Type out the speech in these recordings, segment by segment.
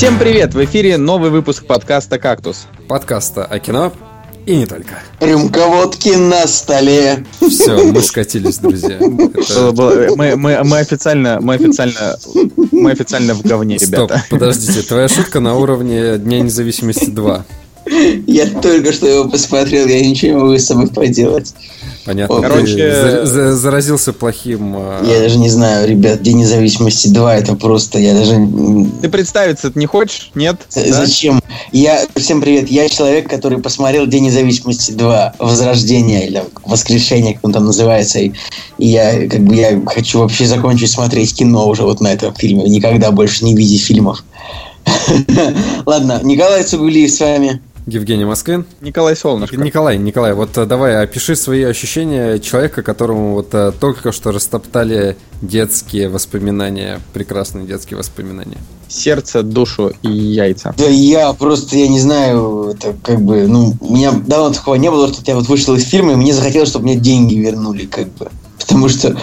Всем привет! В эфире новый выпуск подкаста «Кактус». Подкаста о кино и не только. Рюмка водки на столе. Все, мы скатились, друзья. Это... Мы, мы, мы официально, мы официально, мы официально в говне, Стоп, ребята. подождите, твоя шутка на уровне Дня независимости 2. Я только что его посмотрел, я ничего не могу с собой поделать. Понятно. Короче- Ты за- за- заразился плохим... а, Я даже не знаю, ребят, День независимости 2, это просто, я даже... Ты представиться не хочешь? Нет? з- Да? Зачем? Я, всем привет, я человек, который посмотрел День независимости 2, Возрождение, или Воскрешение, как он там называется, и, и я, как бы, я хочу вообще закончить смотреть кино уже вот на этом фильме, никогда больше не видеть фильмов. Ладно, Николай Цугулиев с вами. Евгений Москвин. Николай Солнышко. Николай, Николай, вот э, давай опиши свои ощущения человека, которому вот э, только что растоптали детские воспоминания, прекрасные детские воспоминания. Сердце, душу и яйца. Да я просто, я не знаю, это как бы, ну, у меня давно такого не было, что я вот вышел из фильма, и мне захотелось, чтобы мне деньги вернули, как бы. Потому что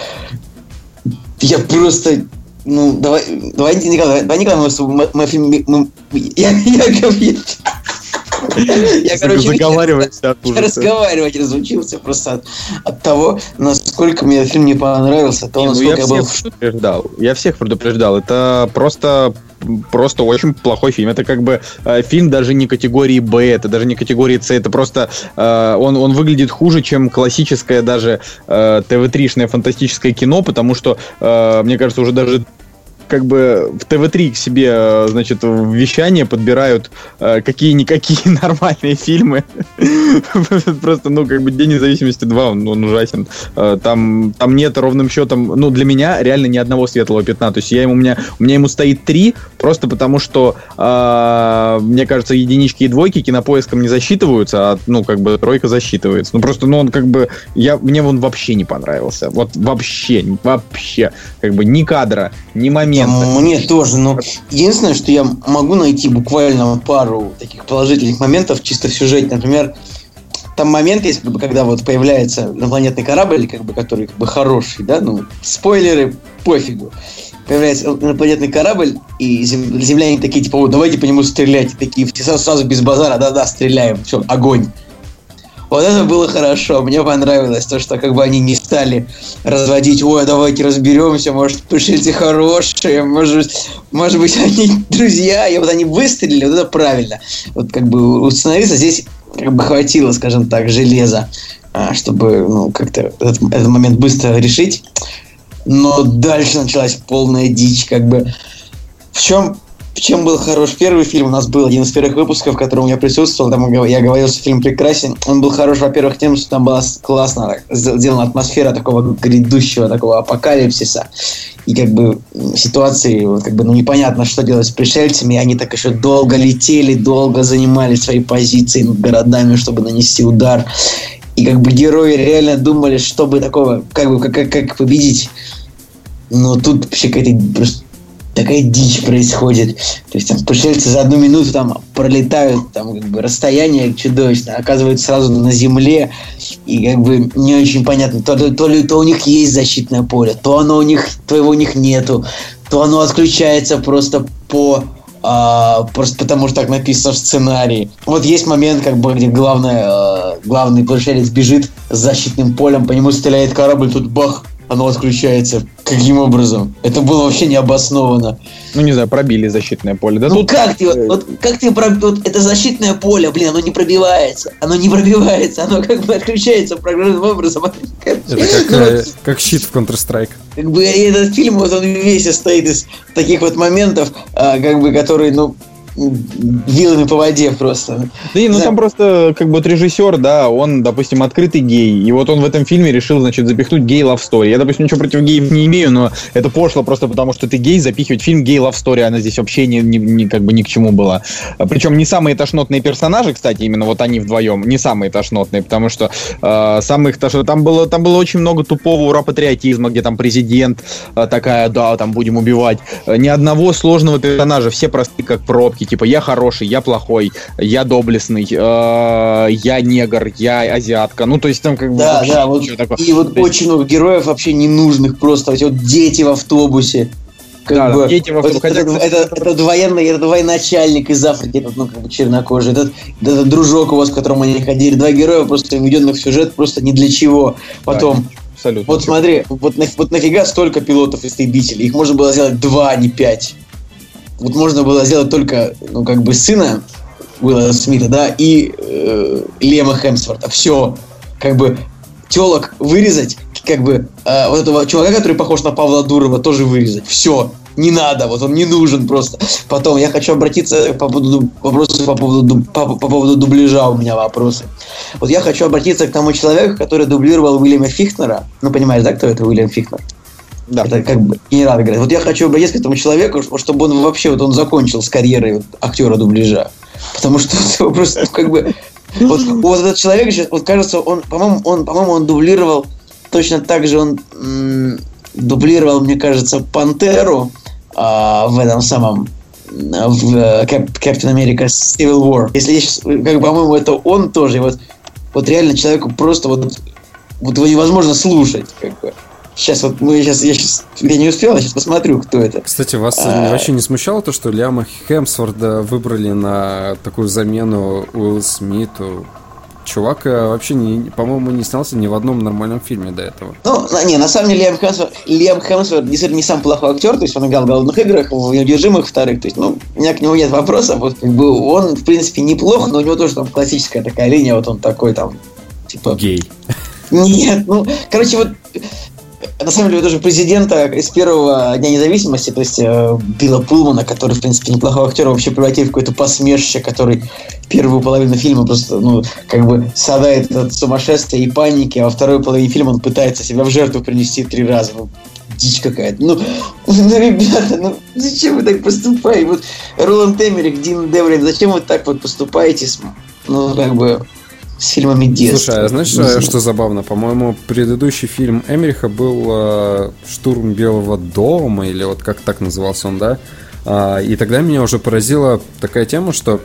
я просто, ну, давай, давай, Николай, давай, Николай, мы, мы, мы фильм- мы- я, я, говорю- я, короче, Заговаривайся от я ужаса. разговаривать разучился просто от, от того, насколько мне фильм не понравился, от того, Не, ну я насколько я был всех предупреждал. Я всех предупреждал. Это просто просто очень плохой фильм. Это как бы э, фильм даже не категории Б, это даже не категории С, это просто э, он, он выглядит хуже, чем классическое даже э, ТВ-тришное фантастическое кино, потому что, э, мне кажется, уже даже как бы в ТВ-3 к себе, значит, в вещание подбирают э, какие-никакие нормальные фильмы. Просто, ну, как бы День независимости 2, он, он ужасен. Э, Там, там нет ровным счетом, ну, для меня реально ни одного светлого пятна. То есть я ему, у, меня, у меня ему стоит 3, просто потому что, э, мне кажется, единички и двойки кинопоиском не засчитываются, а, ну, как бы тройка засчитывается. Ну, просто, ну, он как бы, я, мне он вообще не понравился. Вот вообще, вообще. Как бы ни кадра, ни момента. Мне тоже, но единственное, что я могу найти буквально пару таких положительных моментов чисто в сюжете. Например, там момент есть, как бы, когда вот появляется инопланетный корабль, как бы, который как бы хороший, да, ну, спойлеры, пофигу. Появляется инопланетный корабль, и зем- земляне такие, типа, «О, давайте по нему стрелять. И такие, сразу без базара, да-да, стреляем, все, огонь. Вот это было хорошо, мне понравилось, то, что как бы они не стали разводить, ой, давайте разберемся, может, пришельцы хорошие, может, может быть, они друзья, и вот они выстрелили, вот это правильно. Вот как бы установиться здесь как бы хватило, скажем так, железа, а, чтобы, ну, как-то этот, этот момент быстро решить. Но дальше началась полная дичь, как бы. В чем в чем был хорош первый фильм? У нас был один из первых выпусков, в котором я присутствовал. Там я говорил, что фильм прекрасен. Он был хорош, во-первых, тем, что там была классно сделана атмосфера такого грядущего, такого апокалипсиса. И как бы ситуации, вот, как бы, ну, непонятно, что делать с пришельцами. И они так еще долго летели, долго занимали свои позиции над городами, чтобы нанести удар. И как бы герои реально думали, чтобы такого, как бы, как, как, как победить. Но тут вообще какая-то просто такая дичь происходит. То есть там пришельцы за одну минуту там пролетают, там как бы расстояние чудовищное, оказываются сразу на земле, и как бы не очень понятно, то, то, то ли то у них есть защитное поле, то оно у них, то его у них нету, то оно отключается просто по а, просто потому что так написано в сценарии. Вот есть момент, как бы, где главное, э, главный пришелец бежит с защитным полем, по нему стреляет корабль, тут бах, оно отключается. Каким образом? Это было вообще необоснованно. Ну, не знаю, пробили защитное поле. Да ну тут как ты, вот, вот как ты проб- вот это защитное поле, блин, оно не пробивается, оно не пробивается, оно как бы отключается программным образом. Это как, Ну, э, как щит в Counter-Strike. как бы и этот фильм, вот он весь состоит из таких вот моментов, а, как бы, которые, ну, вилами по воде просто. Да, ну Да. там просто как бы вот режиссер, да, он, допустим, открытый гей, и вот он в этом фильме решил, значит, запихнуть гей лав story. Я, допустим, ничего против геев не имею, но это пошло просто потому, что ты гей, запихивать фильм гей лав story, она здесь вообще не, не- не- как бы ни к чему была. Причем не самые тошнотные персонажи, кстати, именно вот они вдвоем, не самые тошнотные, потому что э, самых тошно... там было там было очень много тупого ура патриотизма, где там президент э, такая, да, там будем убивать. Ни одного сложного персонажа, все простые как пробки, типа я хороший, я плохой, я доблестный, э, я негр, я азиатка. Ну, то есть там как бы Да, да, вот, такого. и вот То есть- очень много героев вообще ненужных просто, вот дети в автобусе. Как Да, бы, дети во- вот хотя, этот, кстати, этот, этот военный, этот военачальник из Африки, этот, ну, как бы чернокожий, этот, этот дружок у вас, к которому они ходили, два героя, просто введенных в сюжет, просто ни для чего. Потом, Абсолютно. вот смотри, вот, вот нафига столько пилотов истребителей? Их можно было сделать два, а не пять. Вот можно было сделать только, ну, как бы сына Уилла Смита, да, и э, Лема Хемсворта. Все. Как бы телок вырезать, как бы э, вот этого чувака, который похож на Павла Дурова, тоже вырезать. Все. Не надо, вот он не нужен просто. Потом я хочу обратиться по поводу вопросы по поводу, по, по поводу дубляжа у меня вопросы. Вот я хочу обратиться к тому человеку, который дублировал Уильяма Фихнера. Ну, понимаешь, да, кто это Уильям Фихнер? Да. Это как бы генерал говорит. Вот я хочу обратиться к этому человеку, чтобы он вообще, вот он закончил с карьерой вот актера дубляжа. Потому что просто, ну, как бы, вот, вот этот человек сейчас, вот кажется, он, по-моему, он, по-моему, он дублировал точно так же, он м, дублировал, мне кажется, Пантеру а, в этом самом в Cap- Captain America Civil War. Если я сейчас, как по-моему, это он тоже. И вот, вот реально человеку просто вот, вот его невозможно слушать. Как бы. Сейчас вот мы сейчас, я сейчас, я не успел, я сейчас посмотрю, кто это. Кстати, вас А. вообще не смущало то, что Лиама Хемсворда выбрали на такую замену Уиллу Смиту? Чувак э, вообще, не, по-моему, не снялся ни в одном нормальном фильме до этого. Ну, на- не, на самом деле Лиам Хемсворт, Лиам Хемсворт действительно не сам плохой актер, то есть он играл в «Голодных играх», в «Неудержимых» вторых, то есть, ну, у меня к нему нет вопросов, вот, как бы, он, в принципе, неплох, но у него тоже там классическая такая линия, вот он такой там, типа, Гей. Нет, ну, короче, вот на самом деле тоже президента из первого Дня независимости, то есть э, Билла Пулмана, который, в принципе, неплохого актера, вообще превратил в какое-то посмешище, который первую половину фильма просто, ну, как бы садает от сумасшествия и паники, а во второй половине фильма он пытается себя в жертву принести три раза. Ну, дичь какая-то. Ну, ну, ребята, ну, зачем вы так поступаете? Вот Роланд Эмерик, Дин Девлин, зачем вы так вот поступаете ну, как бы, с фильмами детства? Слушай, а знаешь, э, знаю. что забавно? По-моему, предыдущий фильм Эмериха был э, «Штурм Белого дома», или вот как так назывался он, да? А, и тогда меня уже поразила такая тема, что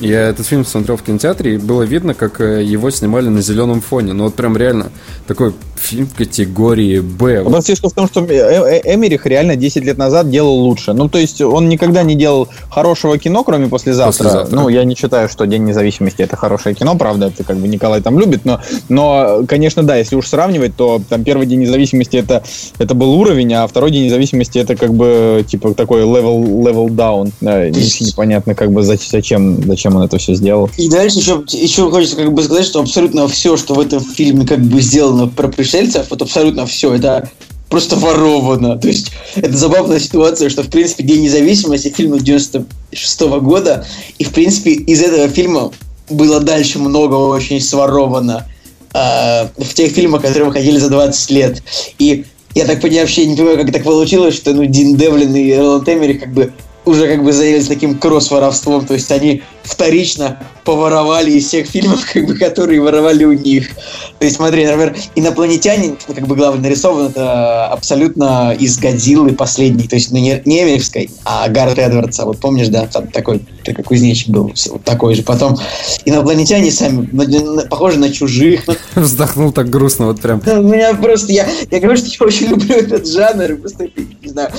я этот фильм смотрел в кинотеатре, и было видно, как э, его снимали на зеленом фоне. Ну вот прям реально такой фильм категории «Б». Вот Вопрос фишка в том, что Э- Э- Эмерих реально 10 лет назад делал лучше. Ну, то есть он никогда не делал хорошего кино, кроме послезавтра. «Послезавтра». Ну, я не считаю, что День независимости это хорошее кино, правда, это как бы Николай там любит, но, но конечно, да, если уж сравнивать, то там первый День независимости это, это был уровень, а второй День независимости это как бы типа такой level, level down. Да, непонятно, как бы зач- зачем, зачем он это все сделал. И дальше еще, еще хочется как бы сказать, что абсолютно все, что в этом фильме как бы сделано про пришельцев, вот абсолютно все, это просто воровано. То есть это забавная ситуация, что в принципе День независимости фильм 96 года, и в принципе из этого фильма было дальше много очень своровано а, в тех фильмах, которые выходили за 20 лет. И я так понимаю, вообще не понимаю, как так получилось, что ну, Дин Девлин и Роланд Эмерих как бы уже как бы занялись таким кросс-воровством, то есть они вторично поворовали из всех фильмов, как бы, которые воровали у них. То есть, смотри, например, инопланетянин, ну, как бы главный нарисован, это абсолютно из Годзиллы последний, то есть ну, не, не Эмерихской, а Гаррет Эдвардса, вот помнишь, да, там такой, такой кузнечик был, вот такой же. Потом инопланетяне сами на- на- похожи на чужих, ну, вздохнул так грустно, вот прям. У меня просто, я, я говорю, что я очень люблю этот жанр, просто, не знаю,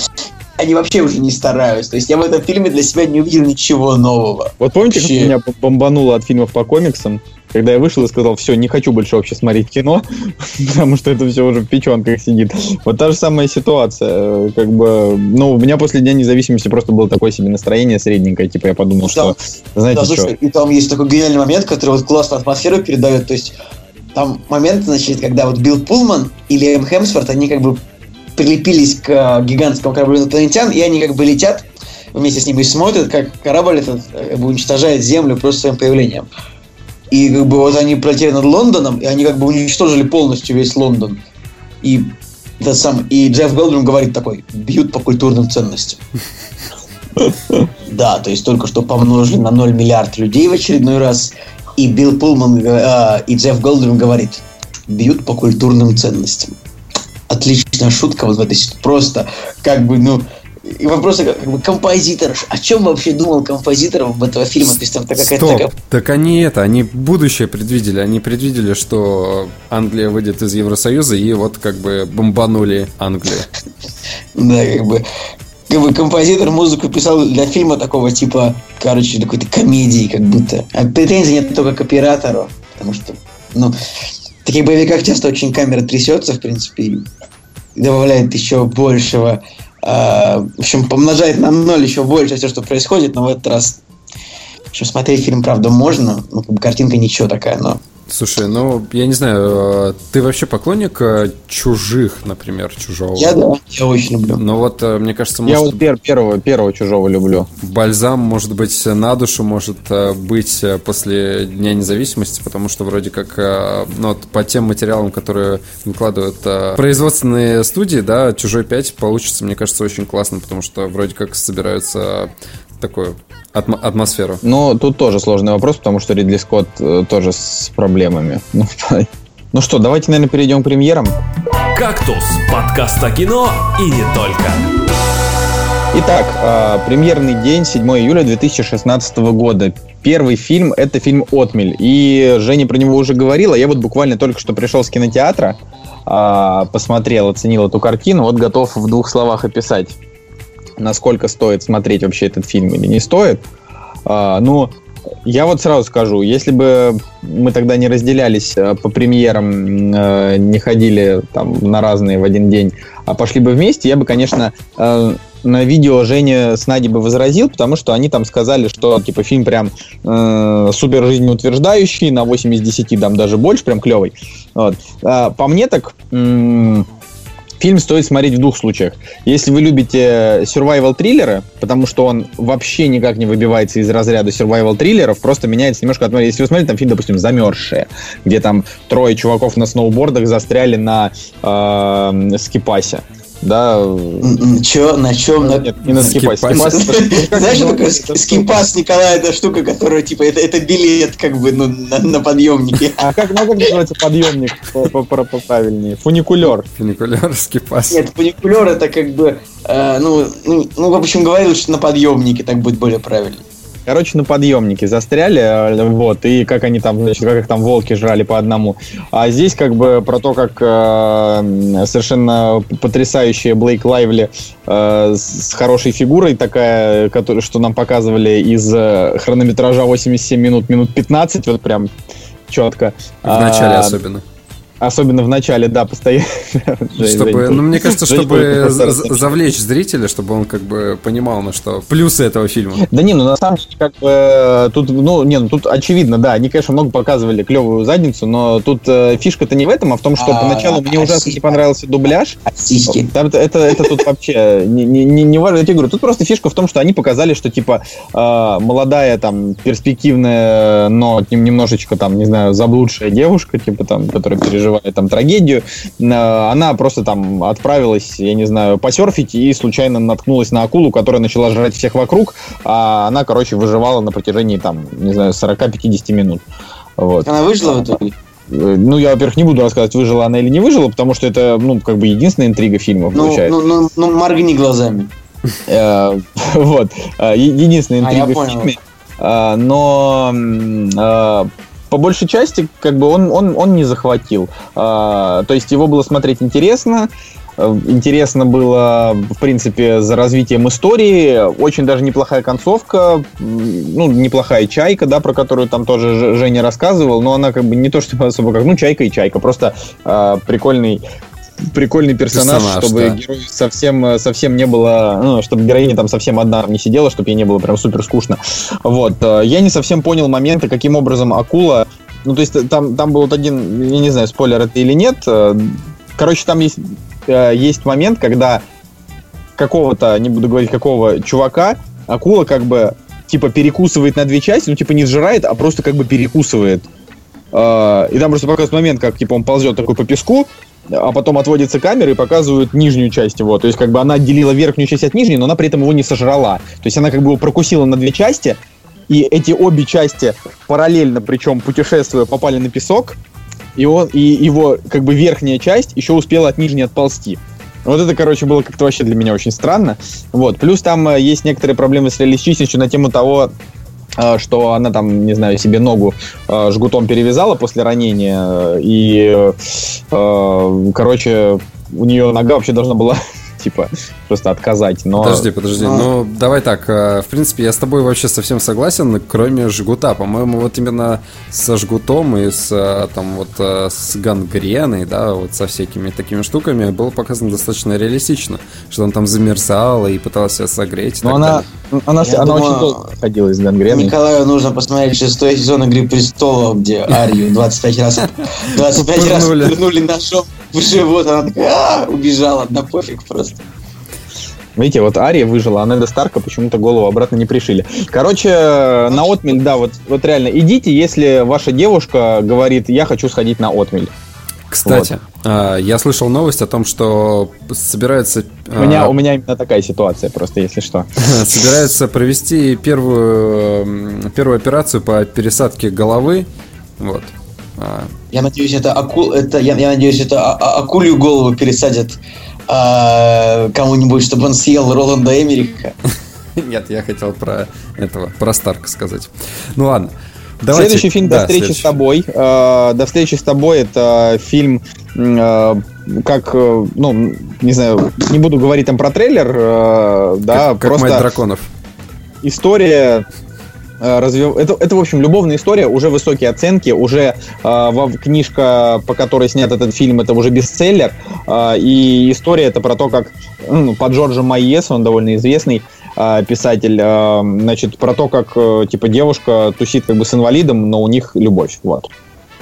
они вообще уже не стараются. То есть я в этом фильме для себя не увидел ничего нового. Вот помните, как Вообще. меня бомбануло от фильмов по комиксам? Когда я вышел и сказал, все, не хочу больше вообще смотреть кино, потому что это все уже в печенках сидит. Вот та же самая ситуация. э, Как бы, ну, у меня после Дня независимости просто было такое себе настроение средненькое. Типа я подумал, что, знаете Да, что, и там есть такой гениальный момент, который вот классно атмосферу передает. То есть там момент, значит, когда вот Билл Пулман и Лиам Хемсворт, они как бы прилепились к э, гигантскому кораблю инопланетян, и они как бы летят вместе с ними и смотрят, как корабль этот э, как бы уничтожает Землю просто своим появлением. И как бы вот они пролетели над Лондоном, и они как бы уничтожили полностью весь Лондон. И это сам, и Джефф Голдрум говорит такой, бьют по культурным ценностям. Да, то есть только что помножили на 0 миллиард людей в очередной раз. И Билл Пулман э, и Джефф Голдрум говорит, бьют по культурным ценностям. Отличная шутка вот в этой. Просто как бы, ну, и вопрос, как бы, композитор. О чем вообще думал композитор в этого фильма? То есть там такая Стоп, такая... так они это, они будущее предвидели. Они предвидели, что Англия выйдет из Евросоюза, и вот как бы бомбанули Англию. Да, как бы... как бы композитор музыку писал для фильма такого типа, короче, какой-то комедии, как будто. А претензий нет только к оператору, потому что, ну, в таких боевиках часто очень камера трясется, в принципе, добавляет еще большего, э, в общем, помножает на ноль еще больше все, что происходит, но в этот раз, в общем, смотреть фильм, правда, можно, ну, картинка ничего такая, но Слушай, ну, я не знаю, э, ты вообще поклонник э, чужих, например, чужого? Я да, я очень люблю. Ну вот, э, мне кажется, может... Я вот пер первого, первого чужого люблю. Бальзам, может быть, на душу может быть после Дня независимости, потому что вроде как, ну, вот по тем материалам, которые выкладывают производственные студии, да, «Чужой 5» получится, мне кажется, очень классно, потому что вроде как собираются такую атм- атмосферу. Ну, тут тоже сложный вопрос, потому что Ридли Скотт э, тоже с проблемами. Ну, ну что, давайте, наверное, перейдем к премьерам. «Кактус» – подкаст о кино и не только. Итак, э, премьерный день, 7 июля 2016 года. Первый фильм – это фильм «Отмель». И Женя про него уже говорила. Я вот буквально только что пришел с кинотеатра, э, посмотрел, оценил эту картину. Вот готов в двух словах описать насколько стоит смотреть вообще этот фильм или не стоит. А, ну, я вот сразу скажу, если бы мы тогда не разделялись э, по премьерам, э, не ходили там на разные в один день, а пошли бы вместе, я бы, конечно, э, на видео Женя с Надей бы возразил, потому что они там сказали, что типа фильм прям э, супер жизнеутверждающий, на 8 из 10, там даже больше, прям клевый. Вот. А, по мне так... М- Фильм стоит смотреть в двух случаях. Если вы любите survival триллеры, потому что он вообще никак не выбивается из разряда survival триллеров, просто меняется немножко от... Если вы смотрите там фильм, допустим, «Замерзшие», где там трое чуваков на сноубордах застряли на э, скипасе да. Че, на чем? Нет, не на скипас. Знаешь, что такое скипас, Николай, это штука, которая, типа, это, это билет, как бы, ну, на, на подъемнике. А как, ну, как называется подъемник правильнее? Фуникулер. Фуникулер, скипас. Нет, фуникулер это как бы, э, ну, ну, ну, в общем, говорил, что на подъемнике так будет более правильно. Короче, на подъемнике застряли, э, вот, и как они там, значит, как их там волки жрали по одному. А здесь как бы про то, как э, совершенно потрясающая Блейк Лайвли э, с хорошей фигурой такая, которую, что нам показывали из э, хронометража 87 минут, минут 15, вот прям четко. В начале а, особенно. Особенно в начале, да, постоянно. Чтобы, ну, мне кажется, чтобы завлечь зрителя, чтобы он как бы понимал, на что плюсы этого фильма. Да не, ну на самом деле, как бы тут, ну, не, ну тут очевидно, да, они, конечно, много показывали клевую задницу, но тут э, фишка-то не в этом, а в том, что а, поначалу мне ужасно не понравился дубляж. Сиськи. Это, это тут вообще не, не, не важно, я тебе говорю, тут просто фишка в том, что они показали, что типа э, молодая там перспективная, но немножечко там, не знаю, заблудшая девушка, типа там, которая переживает переживает там трагедию, э, она просто там отправилась, я не знаю, посерфить и случайно наткнулась на акулу, которая начала жрать всех вокруг, а она, короче, выживала на протяжении там, не знаю, 40-50 минут. Вот. Она выжила в итоге? Э, ну, я, во-первых, не буду рассказывать, выжила она или не выжила, потому что это, ну, как бы единственная интрига фильма ну, получается. Ну, ну, ну моргни глазами. Э, вот. Единственная интрига в фильме. Но по большей части, как бы он, он, он не захватил. А, то есть его было смотреть интересно. Э, интересно было, в принципе, за развитием истории. Очень даже неплохая концовка. Ну, неплохая чайка, да, про которую там тоже Женя рассказывал. Но она как бы не то, что особо как, ну, чайка и чайка. Просто э, прикольный прикольный персонаж, персонаж чтобы да. герой совсем, совсем не было, ну, чтобы героиня там совсем одна не сидела, чтобы ей не было прям супер скучно. Вот. Э, я не совсем понял моменты, каким образом акула ну, то есть там, там был вот один, я не знаю, спойлер это или нет. Э, короче, там есть, э, есть момент, когда какого-то, не буду говорить какого, чувака, акула как бы типа перекусывает на две части, ну типа не сжирает, а просто как бы перекусывает. И там просто показывают момент, как типа он ползет такой по песку, а потом отводится камера и показывают нижнюю часть его. То есть, как бы она отделила верхнюю часть от нижней, но она при этом его не сожрала. То есть она как бы его прокусила на две части, и эти обе части параллельно, причем путешествуя, попали на песок, и, он, и его как бы верхняя часть еще успела от нижней отползти. Вот это, короче, было как-то вообще для меня очень странно. Вот. Плюс там э, есть некоторые проблемы с реалистичностью на тему того, что она там, не знаю, себе ногу э, жгутом перевязала после ранения, и, э, короче, у нее нога вообще должна была типа, просто отказать. Но... Подожди, подожди. Но... Ну, давай так. Э, в принципе, я с тобой вообще совсем согласен, кроме жгута. По-моему, вот именно со жгутом и с, э, там, вот, э, с гангреной, да, вот со всякими такими штуками было показано достаточно реалистично, что он там замерзал и пытался согреть. Но она, она, она, она очень долго ходила из гангрены. Николаю нужно посмотреть шестой сезон «Игры престолов», где Арию 25 раз 25 раз вернули ножом в живот, она такая, а, убежала, да пофиг просто. Видите, вот Ария выжила, а Неда Старка почему-то голову обратно не пришили. Короче, на отмель, да, вот, вот реально, идите, если ваша девушка говорит, я хочу сходить на отмель. Кстати, вот. я слышал новость о том, что собирается... У меня, у меня именно такая ситуация, просто если что. Собирается провести первую, первую операцию по пересадке головы. Вот. А. Я надеюсь, это, аку... это я, я надеюсь, это а, а, акулью голову пересадят а, кому-нибудь, чтобы он съел Роланда Эмерика. Нет, я хотел про этого, про Старка сказать. Ну ладно. Давайте. Следующий фильм «До встречи следующий. с тобой». Э, «До встречи с тобой» — это фильм, э, как, э, ну, не знаю, не буду говорить там про трейлер, э, да, как, просто... Как драконов». История развив... это, это, в общем, любовная история, уже высокие оценки, уже э, книжка, по которой снят этот фильм, это уже бестселлер, э, и история это про то, как ну, по Джорджу Майес, он довольно известный э, писатель, э, значит, про то, как, э, типа, девушка тусит как бы с инвалидом, но у них любовь, вот.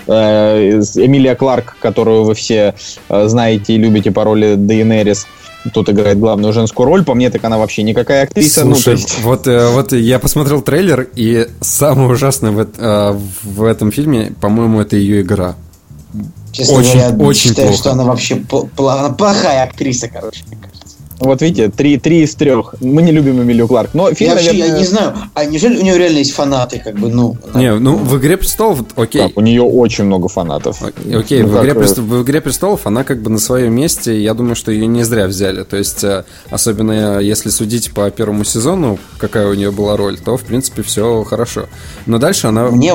Э, Эмилия Кларк, которую вы все э, знаете и любите по роли Дейенерис, тут играет главную женскую роль. По мне, так она вообще никакая актриса. Ну, Слушай, ну, есть... вот, э, вот я посмотрел трейлер, и самое ужасное в, э, в этом фильме, по-моему, это ее игра. Честно очень, говоря, очень считаю, плохо. что она вообще плохая актриса, короче. Вот видите, три, три из трех. Мы не любим Эмилию Кларк. Но фильм, я, наверное... я не знаю, а неужели у нее реально есть фанаты, как бы, ну... Не, ну, в «Игре престолов», окей. Так, у нее очень много фанатов. Окей, ну, в, Игре престол... в «Игре престолов» она как бы на своем месте, я думаю, что ее не зря взяли. То есть, э, особенно если судить по первому сезону, какая у нее была роль, то, в принципе, все хорошо. Но дальше она... Мне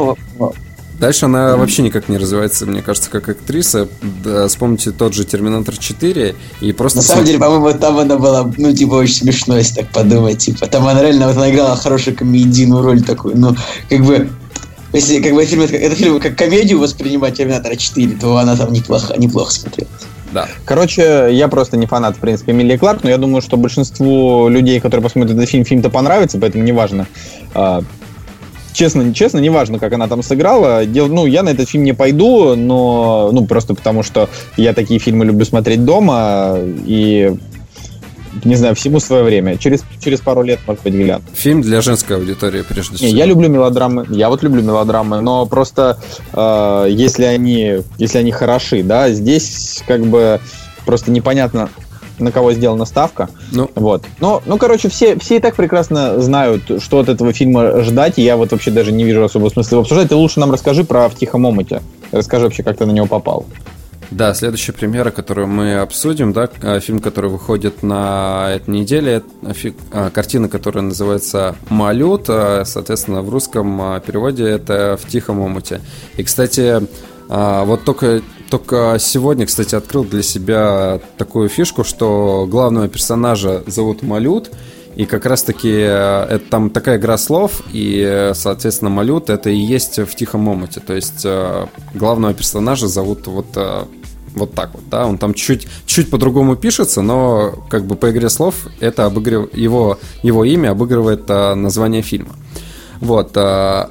Дальше она вообще никак не развивается, мне кажется, как актриса. Да, вспомните тот же Терминатор 4 и просто... На самом деле, по-моему, там она была, ну, типа, очень смешно, если так подумать. Типа, там она реально вот она играла хорошую комедийную роль такую. Ну, как бы, если как бы фильм, это, это фильм как комедию воспринимать Терминатора 4, то она там неплохо, неплохо смотрелась. Да. Короче, я просто не фанат, в принципе, Эмилии Кларк, но я думаю, что большинству людей, которые посмотрят этот фильм, фильм-то понравится, поэтому неважно, а, честно, честно, неважно, как она там сыграла. Дел, ну, я на этот фильм не пойду, но, ну, просто потому что я такие фильмы люблю смотреть дома, и не знаю, всему свое время. Через, через пару лет, может быть, гляну. Фильм для женской аудитории, прежде всего. Не, я люблю мелодрамы. Я вот люблю мелодрамы, но просто э, если они, если они хороши, да, здесь как бы просто непонятно, на кого сделана ставка. Ну. Вот. Но, ну, короче, все, все и так прекрасно знают, что от этого фильма ждать, и я вот вообще даже не вижу особого смысла его обсуждать. Ты лучше нам расскажи про «В тихом омуте». Расскажи вообще, как ты на него попал. Да, следующая премьера, которую мы обсудим, да, а, фильм, который выходит на этой неделе, а, картина, которая называется «Малют», а, соответственно, в русском переводе это «В тихом омуте». И, кстати, вот только только сегодня, кстати, открыл для себя такую фишку, что главного персонажа зовут Малют, и как раз-таки э, это там такая игра слов, и, соответственно, Малют это и есть в Тихом Омуте. То есть э, главного персонажа зовут вот э, вот так вот, да, он там чуть, чуть по-другому пишется, но как бы по игре слов это обыгрыв... его, его имя обыгрывает а, название фильма. Вот, а,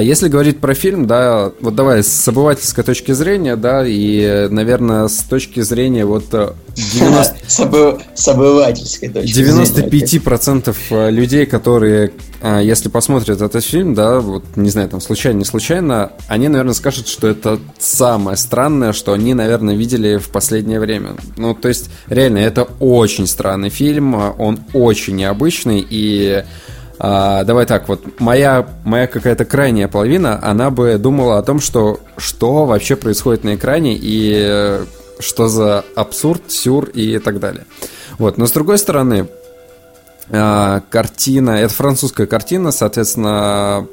если говорить про фильм, да, вот давай с обывательской точки зрения, да, и, наверное, с точки зрения вот 90... с обывательской точки 95% зрения. людей, которые, а, если посмотрят этот фильм, да, вот, не знаю, там, случайно, не случайно, они, наверное, скажут, что это самое странное, что они, наверное, видели в последнее время. Ну, то есть, реально, это очень странный фильм, он очень необычный, и а, давай так, вот моя, моя какая-то крайняя половина, она бы думала о том, что что вообще происходит на экране и э, что за абсурд, сюр и так далее. Вот, но с другой стороны, а, картина, это французская картина, соответственно,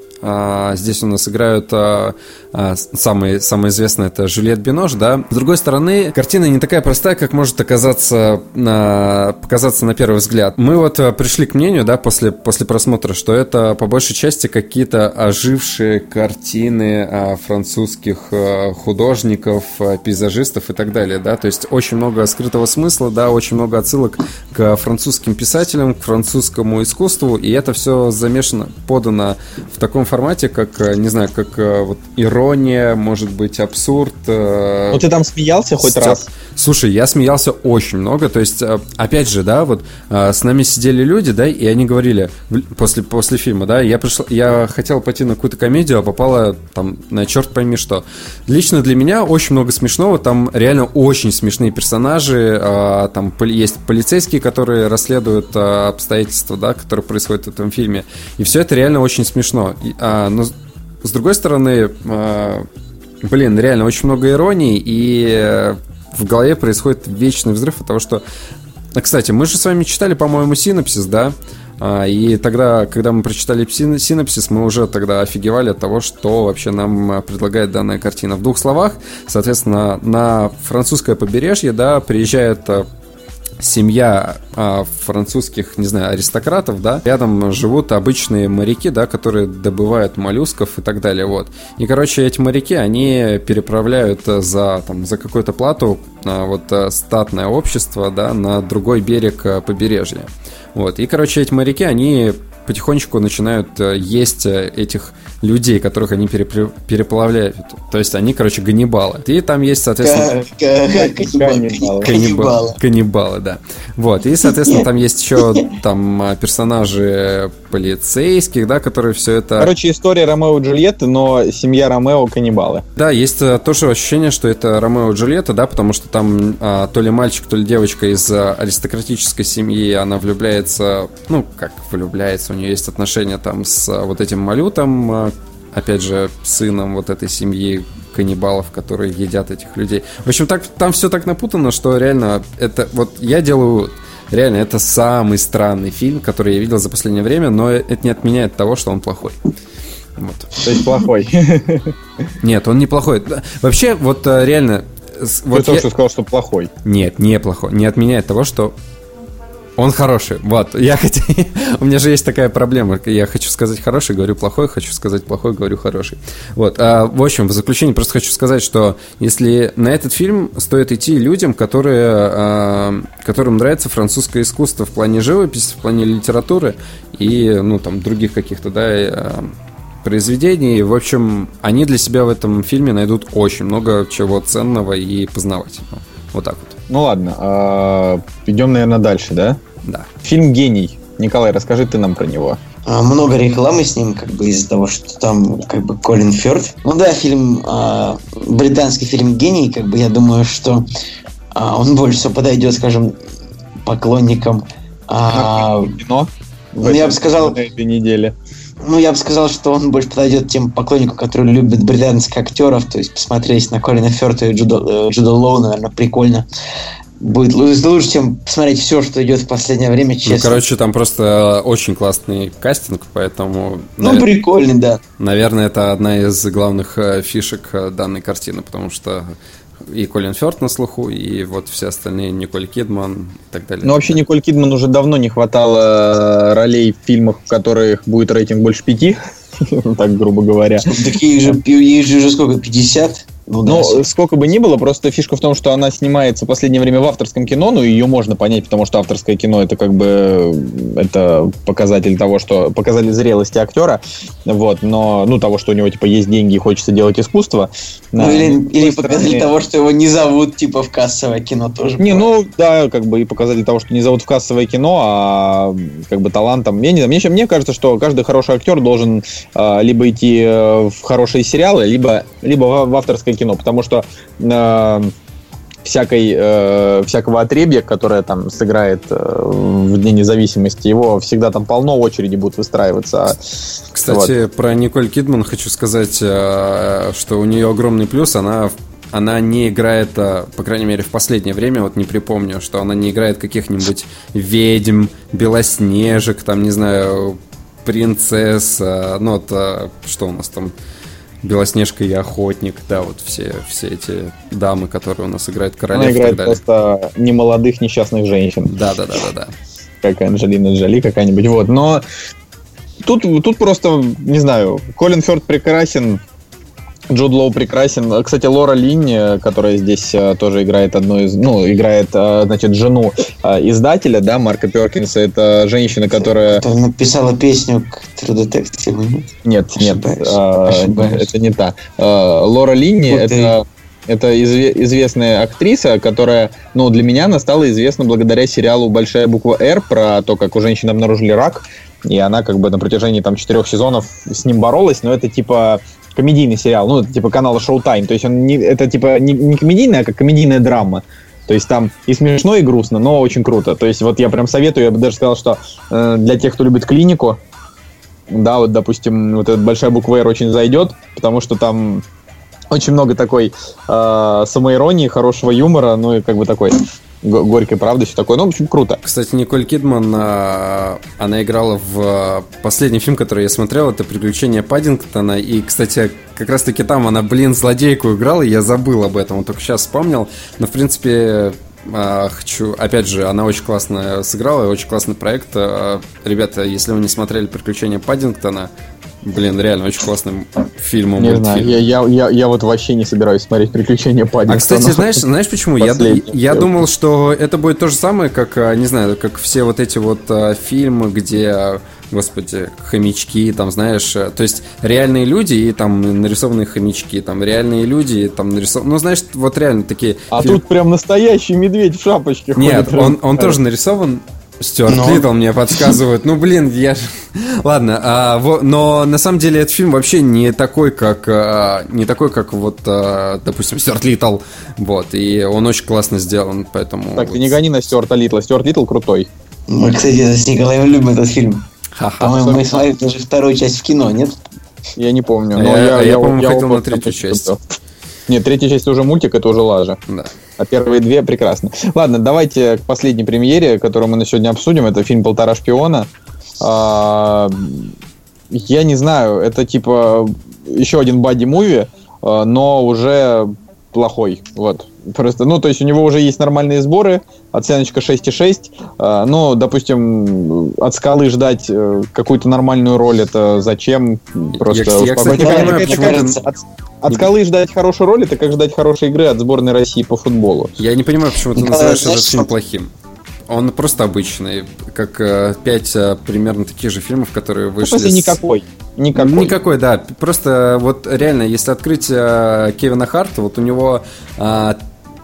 здесь у нас играют а, а, самый известный это Жюльет Бинош, да. С другой стороны, картина не такая простая, как может оказаться на, показаться на первый взгляд. Мы вот а, пришли к мнению, да, после, после просмотра, что это по большей части какие-то ожившие картины а, французских а, художников, а, пейзажистов и так далее, да, то есть очень много скрытого смысла, да, очень много отсылок к французским писателям, к французскому искусству, и это все замешано, подано в таком формате, как, э, не знаю, как э, вот ирония, может быть, абсурд. Э, ну ты там смеялся хоть стёб. раз? Слушай, я смеялся очень много, то есть, опять же, да, вот с нами сидели люди, да, и они говорили после, после фильма, да, я пришел, я хотел пойти на какую-то комедию, а попала там на черт пойми что. Лично для меня очень много смешного, там реально очень смешные персонажи, там есть полицейские, которые расследуют обстоятельства, да, которые происходят в этом фильме, и все это реально очень смешно. А, но с другой стороны, а, блин, реально очень много иронии, и в голове происходит вечный взрыв от того, что... А, кстати, мы же с вами читали, по-моему, синопсис, да? И тогда, когда мы прочитали синопсис, мы уже тогда офигевали от того, что вообще нам предлагает данная картина. В двух словах, соответственно, на французское побережье, да, приезжает семья а, французских, не знаю, аристократов, да, рядом живут обычные моряки, да, которые добывают моллюсков и так далее, вот. И, короче, эти моряки, они переправляют за, там, за какую-то плату а, вот а, статное общество, да, на другой берег а, побережья. Вот. И, короче, эти моряки, они потихонечку начинают э, есть э, этих людей, которых они переплавляют. То есть они, короче, ганнибалы. И там есть, соответственно... Каннибалы. Каннибалы. Каннибалы, да. Вот. И, соответственно, там есть еще там а, персонажи полицейских, да, которые все это... Короче, история Ромео и Джульетты, но семья Ромео каннибалы. Да, есть э, тоже ощущение, что это Ромео и Джульетта, да, потому что там а, то ли мальчик, то ли девочка из а, аристократической семьи, она влюбляется, ну, как влюбляется, у нее есть отношения там с а, вот этим малютом, опять же, сыном вот этой семьи каннибалов, которые едят этих людей. В общем, так, там все так напутано, что реально это... Вот я делаю... Реально, это самый странный фильм, который я видел за последнее время, но это не отменяет того, что он плохой. Вот. То есть плохой. Нет, он не плохой. Вообще, вот э, реально... Вот Ты только что сказал, что плохой. Нет, не плохой. Не отменяет того, что он хороший. Вот. Я хотел... У меня же есть такая проблема. Я хочу сказать хороший, говорю плохой, хочу сказать плохой, говорю хороший. Вот. А, в общем, в заключение просто хочу сказать, что если на этот фильм стоит идти людям, которые, а, которым нравится французское искусство в плане живописи, в плане литературы и, ну, там, других каких-то, да, а, произведений. В общем, они для себя в этом фильме найдут очень много чего ценного и познавательного. Вот так вот. Ну ладно, а, идем, наверное, дальше, да? Да. Фильм «Гений». Николай, расскажи ты нам про него. А, много рекламы с ним, как бы из-за того, что там как бы Колин Фёрд. Ну да, фильм, а, британский фильм «Гений», как бы я думаю, что а, он больше всего подойдет, скажем, поклонникам а, кино. Ну, я бы сказал... этой неделе. Ну, я бы сказал, что он больше подойдет тем поклонникам, которые любят британских актеров, то есть посмотреть на Колина Ферта и Джуда, э, Джуда Лоу, наверное, прикольно. Будет лучше, чем посмотреть все, что идет в последнее время, ну, честно. Ну, короче, там просто очень классный кастинг, поэтому... Ну, навер... прикольный, да. Наверное, это одна из главных э, фишек э, данной картины, потому что и Колин Фёрд на слуху, и вот все остальные, Николь Кидман и так далее. Ну, вообще, Николь Кидман уже давно не хватало э, ролей в фильмах, в которых будет рейтинг больше пяти, так грубо говоря. Такие же, ей же уже сколько, 50? Ну, да, ну сколько бы ни было, просто фишка в том, что она снимается в последнее время в авторском кино, ну, ее можно понять, потому что авторское кино это как бы это показатель того, что показатель зрелости актера, вот, но, ну, того, что у него, типа, есть деньги и хочется делать искусство. Ну, да, или, или показатель того, что его не зовут, типа, в кассовое кино тоже. Не, бывает. ну, да, как бы и показатель того, что не зовут в кассовое кино, а как бы талантом. Я не знаю, мне, мне кажется, что каждый хороший актер должен а, либо идти э, в хорошие сериалы, либо, либо в, в авторское российское кино, потому что э, всякой, э, всякого отребья, которое там сыграет э, в Дне независимости, его всегда там полно, очереди будут выстраиваться. Кстати, вот. про Николь Кидман хочу сказать, э, что у нее огромный плюс, она она не играет, э, по крайней мере, в последнее время, вот не припомню, что она не играет каких-нибудь ведьм, белоснежек, там, не знаю, принцесса, ну, вот, а, что у нас там, Белоснежка и Охотник, да, вот все, все эти дамы, которые у нас играют королев Она играет просто немолодых несчастных женщин. Да, да, да, да, да. как Анджелина Джоли какая-нибудь. Вот, но тут, тут просто, не знаю, Колин Фёрд прекрасен, Джуд Лоу прекрасен. Кстати, Лора Линни, которая здесь э, тоже играет одну из, ну, играет, э, значит, жену э, издателя, да, Марка Перкинса, это женщина, которая... Кто написала песню к True Detective, нет? Нет, нет, Ошибаюсь, э, ошибаюсь. это не та. Лора Линни, Вот это... Это изве- известная актриса, которая, ну, для меня она стала известна благодаря сериалу «Большая буква Р» про то, как у женщин обнаружили рак, и она как бы на протяжении там четырех сезонов с ним боролась, но это типа комедийный сериал, ну, это типа канала Showtime, то есть он не, это типа не, не комедийная, а как комедийная драма. То есть там и смешно, и грустно, но очень круто. То есть вот я прям советую, я бы даже сказал, что э, для тех, кто любит клинику, да, вот, допустим, вот эта большая буква R очень зайдет, потому что там очень много такой э, самоиронии, хорошего юмора, ну и как бы такой горькой правды, все такое. Ну, в общем, круто. Кстати, Николь Кидман, а, она играла в а, последний фильм, который я смотрел, это «Приключения Паддингтона». И, кстати, как раз-таки там она, блин, злодейку играла, и я забыл об этом, только сейчас вспомнил. Но, в принципе, а, хочу... Опять же, она очень классно сыграла, очень классный проект. Ребята, если вы не смотрели «Приключения Паддингтона», блин, реально очень классный фильм. Не знаю, я, я, я, я вот вообще не собираюсь смотреть приключения Паддингтона. А, кстати, знаешь, знаешь почему? Я, Последний. я думал, что это будет то же самое, как, а, не знаю, как все вот эти вот а, фильмы, где, господи, хомячки, там, знаешь, а, то есть реальные люди и там нарисованные хомячки, там реальные люди и там нарисованные, ну, знаешь, вот реально такие... А фильм- тут прям настоящий медведь в шапочке Нет, ходит. он, он тоже нарисован. Стюарт Но- Литтл мне подсказывает. Ну, блин, я же... Ладно, а, во- но на самом деле этот фильм вообще не такой, как... а, не такой, как вот, а, допустим, Стюарт Литтл. Вот, и он очень классно сделан, поэтому... Так, ты вот. не гони на Стюарта Литла. Стюарт Литл крутой. Мы, кстати, с Николаем любим этот фильм. Ха-ха. По-моему, мы смотрели даже вторую часть в кино, нет? Я не помню. А но я- я, по-моему, хотел оба на третью часть. люблю. Нет, третья часть уже мультик, это уже лажа. Да. А первые две прекрасны. Ладно, давайте к последней премьере, которую мы на сегодня обсудим. Это фильм «Полтора шпиона». А, Я не знаю, это типа еще один бади-муви, а, но уже плохой. Вот. Просто, ну, то есть у него уже есть нормальные сборы, оценочка 6,6. а, Ну, допустим, от скалы ждать э, какую-то нормальную роль, это зачем? Просто Я, я, кстати, понимаю, почему почему ты- от, скалы ждать хорошую роль, это как ждать хорошей игры от сборной России по футболу. Я не понимаю, почему ты называешь этот фильм плохим. Он просто обычный, как э, пять э, примерно таких же фильмов, которые Ну, вышли. смысле, с- никакой. Никакой. Никакой, да. Просто вот реально, если открыть э, Кевина Харта, вот у него э,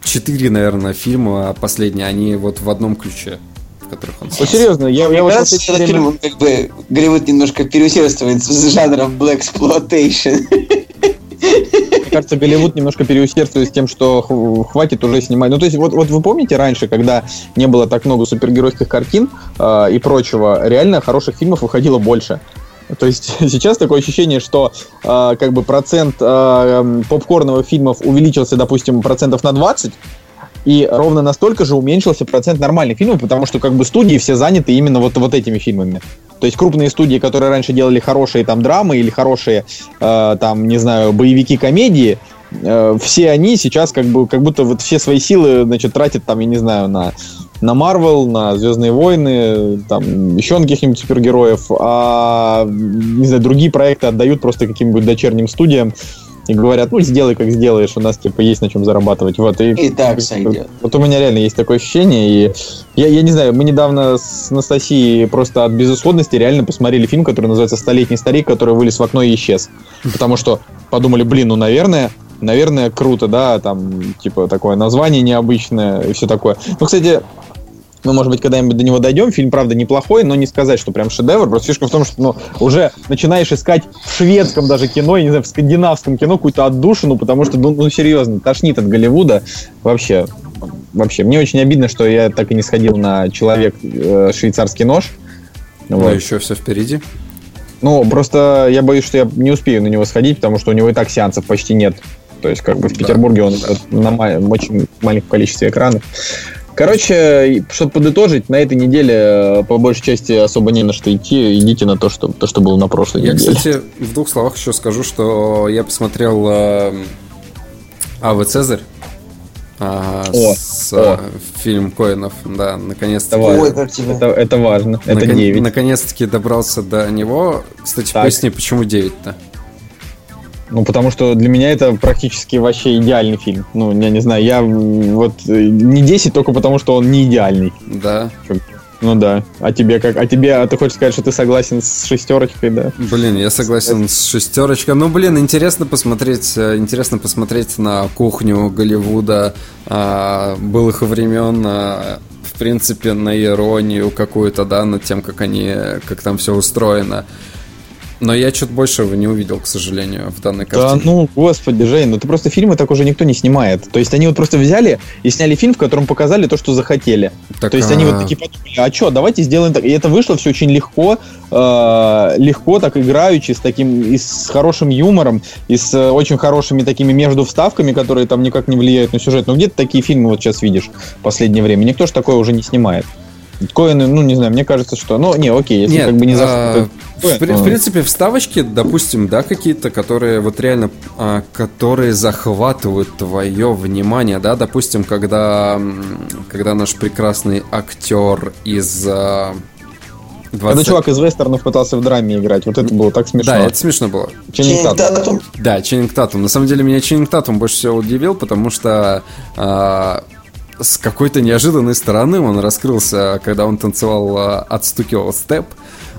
четыре, наверное, фильма последние, они вот в одном ключе, в которых он Ну, снялся. серьезно, я, я вот этот время- фильм, он как бы Голливуд немножко переусердствует с жанром Black Exploitation. Кажется, Голливуд немножко переусердствует с тем, что хватит уже снимать. Ну, то есть, вот, вот вы помните раньше, когда не было так много супергеройских картин э, и прочего, реально хороших фильмов выходило больше. То есть сейчас такое ощущение, что э, как бы процент э, м, попкорного фильмов увеличился, допустим, процентов на 20, и ровно настолько же уменьшился процент нормальных фильмов, потому что как бы студии все заняты именно вот, вот этими фильмами. То есть крупные студии, которые раньше делали хорошие там драмы или хорошие э, там, не знаю, боевики, комедии, э, все они сейчас как бы как будто вот все свои силы, значит, тратят там, я не знаю, на на Марвел, на Звездные войны, там еще на каких-нибудь супергероев, а не знаю, другие проекты отдают просто каким-нибудь дочерним студиям и говорят, ну сделай как сделаешь, у нас типа есть на чем зарабатывать. Вот, и, И так сойдет. вот у меня реально есть такое ощущение, и я, я не знаю, мы недавно с Анастасией просто от безысходности реально посмотрели фильм, который называется «Столетний старик», который вылез в окно и исчез. Потому что подумали, блин, ну, наверное, наверное, круто, да, там, типа, такое название необычное и все такое. Ну, кстати, мы, может быть, когда-нибудь до него дойдем. Фильм, правда, неплохой, но не сказать, что прям шедевр. Просто фишка в том, что ну, уже начинаешь искать в шведском даже кино, я не знаю, в скандинавском кино какую-то отдушину, потому что, ну, ну, серьезно, тошнит от Голливуда. Вообще, вообще. Мне очень обидно, что я так и не сходил на «Человек э, швейцарский нож». Но Вот. еще все впереди. Ну, просто я боюсь, что я не успею на него сходить, потому что у него и так сеансов почти нет. То есть, как бы в Петербурге он э, на очень маленьком количестве экранов. Короче, чтобы подытожить, на этой неделе э, по большей части особо не на что идти. Идите на то, что, то, что было на прошлой Я, неделе. кстати, в двух словах еще скажу, что я посмотрел э, Ава Цезарь. а, О, с, о. э, фильм Коинов, да, наконец-то. Это. Это, это важно. Это Након- 9. Наконец-таки добрался до него. Кстати, Так. поясни, почему 9-то? Ну, потому что для меня это практически вообще идеальный фильм. Ну, я не знаю, я вот э, не 10 только потому, что он не идеальный. Да. Ну да. А тебе как? А тебе, а ты хочешь сказать, что ты согласен с шестерочкой, да? Блин, я согласен с шестерочкой. Ну, блин, интересно посмотреть, э, интересно посмотреть на кухню Голливуда а, былых времен, а, в принципе, на иронию какую-то, да, над тем, как они, как там все устроено. Но я что-то большего не увидел, к сожалению, в данной Да картине. ну, господи, Жень, ну ты просто фильмы так уже никто не снимает. То есть они вот просто взяли и сняли фильм, в котором показали то, что захотели. Так, То есть они а, вот такие подумали, а что, давайте сделаем так. И это вышло все очень легко, э, легко так играючи, с таким, и с хорошим юмором, и с э, очень хорошими такими между вставками, которые там никак не влияют на сюжет. Ну где ты такие фильмы вот сейчас видишь в последнее время? Никто же такое уже не снимает. Коэны, ну не знаю, мне кажется, что... Ну, не, окей, если Нет, как бы не за... а, в, при- ну, в принципе, вставочки, допустим, да, какие-то, которые вот реально, а, которые захватывают твое внимание, да, допустим, когда, когда наш прекрасный актер из а, 20... Когда чувак из вестернов пытался в драме играть, вот это было так смешно. Да, это смешно было. Ченнинг. Татум. Да, Ченнинг Татум. На самом деле меня Ченнинг Татум больше всего удивил, потому что а, с какой-то неожиданной стороны он раскрылся, когда он танцевал, а, отстукивал степ.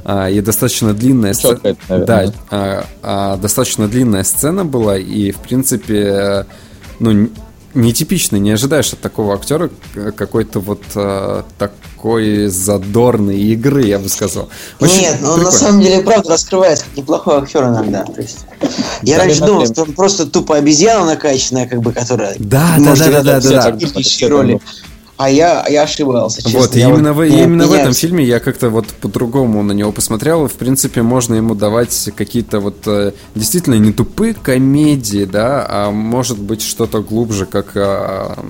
а, и достаточно длинная сцена. Да, а, а, достаточно длинная сцена была, и в принципе, ну, н- нетипично, не ожидаешь от такого актера к- какой-то вот а, такой задорной игры, я бы сказал. Очень Нет, но он на самом деле правда раскрывается как неплохой актер иногда. То есть, я Да, раньше думал, что он просто тупо обезьяна накачанная, как бы, которая Да, может да, да, да, да, да. роли. А я, я ошибался, честно. Вот, и именно, в, и не именно в этом фильме я как-то вот по-другому на него посмотрел. В принципе, можно ему давать какие-то вот э, действительно не тупые комедии, да, а может быть что-то глубже, как, а,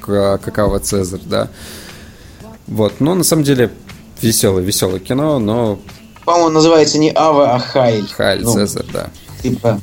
как, как Ава Цезарь, да. Вот, но на самом деле веселое, веселое кино, но По-моему, называется не Ава, а Хайль. Хайль Ну, Цезарь, да. Типа,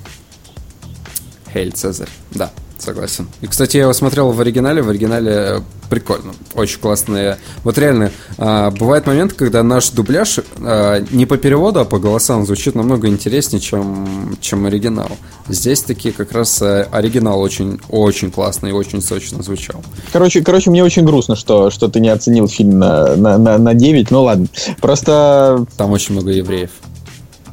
Хейль Цезарь, да, согласен. И, кстати, я его смотрел в оригинале, в оригинале э, прикольно, очень классные. Вот реально, а, бывает момент, когда наш дубляж а, не по переводу, а по голосам звучит намного интереснее, чем, чем оригинал. Здесь такие как раз э, оригинал очень, очень классный и очень сочно звучал. Короче, короче, мне очень грустно, что, что ты не оценил фильм на, на, на, на 9. Ну ладно. Просто Там очень много евреев.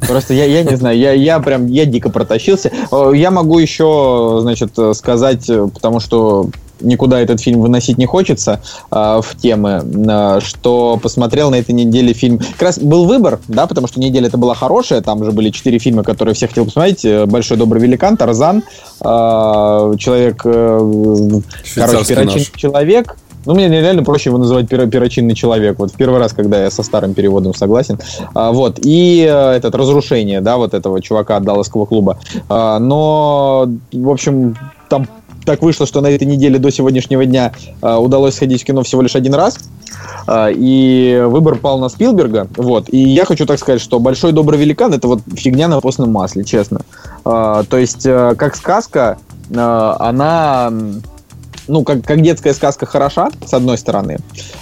Просто я, я не знаю, я, я прям, я дико протащился. Э, Я могу еще, значит, сказать, э, потому что никуда этот фильм выносить не хочется э, в темы, э, что посмотрел на этой неделе фильм. Как раз был выбор, да, потому что неделя это была хорошая, там же были четыре фильма, которые все хотел посмотреть. Э, Большой добрый великан, Тарзан, э, человек, э, короче, перочинный человек. Ну, мне реально проще его называть перо- перочинный человек. Вот в первый раз, когда я со старым переводом согласен. А, вот. И э, этот разрушение, да, вот этого чувака от Далласского клуба. А, но, в общем, там так вышло, что на этой неделе до сегодняшнего дня а, удалось сходить в кино всего лишь один раз. А, и выбор пал на Спилберга. Вот. И я хочу так сказать, что «Большой добрый великан» — это вот фигня на постном масле, честно. А, то есть, э, как сказка, э, она... ну, как, как детская сказка хороша, с одной стороны,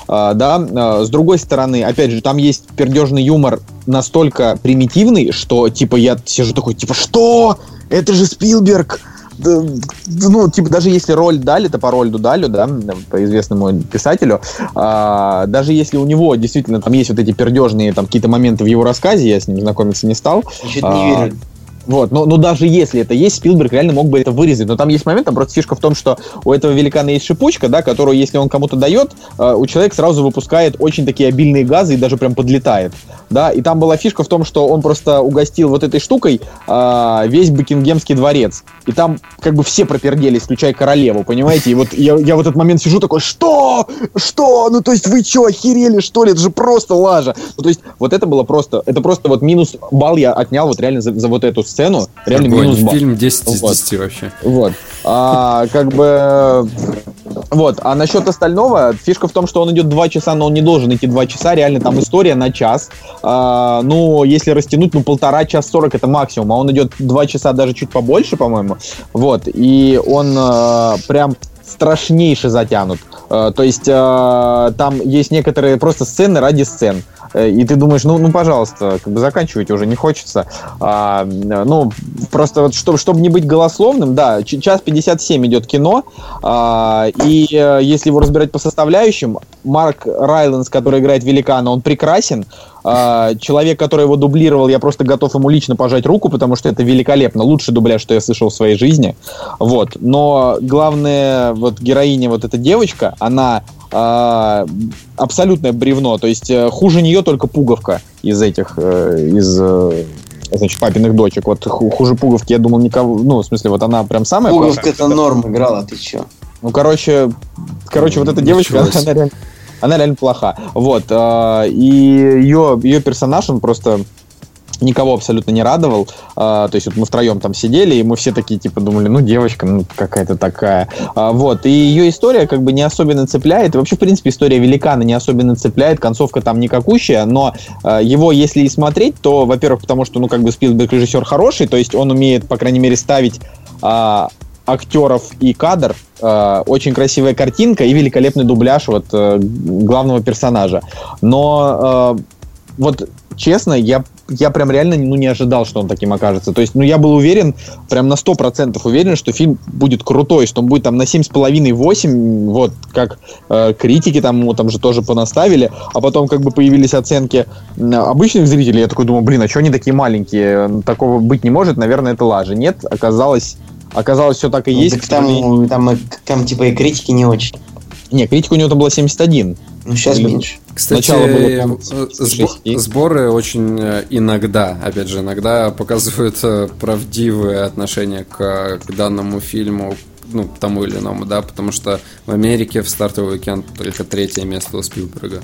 а, да, а, с другой стороны, опять же, там есть пердежный юмор настолько примитивный, что, типа, я сижу такой, типа, что? Это же Спилберг! Ну, типа, даже если роль дали, то по Рольду Далю, да, по известному писателю, а, даже если у него действительно там есть вот эти пердежные там какие-то моменты в его рассказе, я с ним знакомиться не стал, я что-то не А, верю. Вот, но, но даже если это есть, Спилберг реально мог бы это вырезать. Но там есть момент, там просто фишка в том, что у этого великана есть шипучка, да, которую, если он кому-то дает, э, у человека сразу выпускает очень такие обильные газы и даже прям подлетает. Да, и там была фишка в том, что он просто угостил вот этой штукой э, весь Букингемский дворец. И там как бы все проперделись, включая королеву, понимаете? И вот я, я в этот момент сижу такой, что? Что? Ну то есть вы что, охерели, что ли? Это же просто лажа. Ну то есть вот это было просто, это просто вот минус балл я отнял вот реально за, за вот эту сцену сцену, реально Огонь. минус балл. Фильм 10 из Вот. 10 вообще. Вот. А, как бы... Вот. А насчет остального, фишка в том, что он идет 2 часа, но он не должен идти 2 часа. Реально там история на час. А, ну, если растянуть, ну, полтора час 40 это максимум. А он идет 2 часа, даже чуть побольше, по-моему. Вот. И он а, прям страшнейше затянут. Э, То есть э, там есть некоторые просто сцены ради сцен. Э, И ты думаешь, ну, ну, пожалуйста, как бы заканчивать уже не хочется. А, ну, просто вот, чтобы, чтобы не быть голословным, да, час 57 идет кино, а, и э, если его разбирать по составляющим, Марк Райленс, который играет великана, он прекрасен. А, человек, который его дублировал, я просто готов ему лично пожать руку, потому что это великолепно. Лучший дубляж, что я слышал в своей жизни. Вот. Но главная вот героиня, вот эта девочка, она а, абсолютное бревно. То есть э, хуже нее только пуговка из этих, э, из э, значит, папиных дочек. Вот ху- хуже пуговки, я думал, никого... Ну, в смысле, вот она прям самая Пуговка это норм играла, ты чё? Ну, короче, короче, вот эта девочка, она реально, она реально плоха. Вот. а, И ее, ее персонаж, он просто никого абсолютно не радовал. А, То есть вот мы втроем там сидели, и мы все такие, типа, думали, ну, девочка, ну, какая-то такая. А, Вот. И ее история как бы не особенно цепляет. Вообще, в принципе, история великана не особенно цепляет. Концовка там никакущая, но его, если и смотреть, то, во-первых, потому что, ну, как бы Спилберг режиссер хороший, то есть он умеет, по крайней мере, ставить а, актеров и кадр, э, очень красивая картинка и великолепный дубляж вот э, главного персонажа. Но э, вот честно, я, я прям реально ну, не ожидал, что он таким окажется. То есть, ну, я был уверен, прям на 100% уверен, что фильм будет крутой, что он будет там на 7,5-8, вот, как э, критики там ему там же тоже понаставили, а потом как бы появились оценки обычных зрителей, я такой думаю, блин, а что они такие маленькие? Такого быть не может, наверное, это лажа. Нет, оказалось, оказалось все так и Ну, есть. так там, там, там типа и критики не очень. Не, критика у него там была 71. Ну, сейчас Или- меньше. Кстати, было э, прям сбо- 6. сборы очень э, иногда, опять же, иногда показывают э, правдивое отношение к, к данному фильму, ну, тому или иному, да, потому что в Америке в стартовый уикенд только третье место у Спилберга.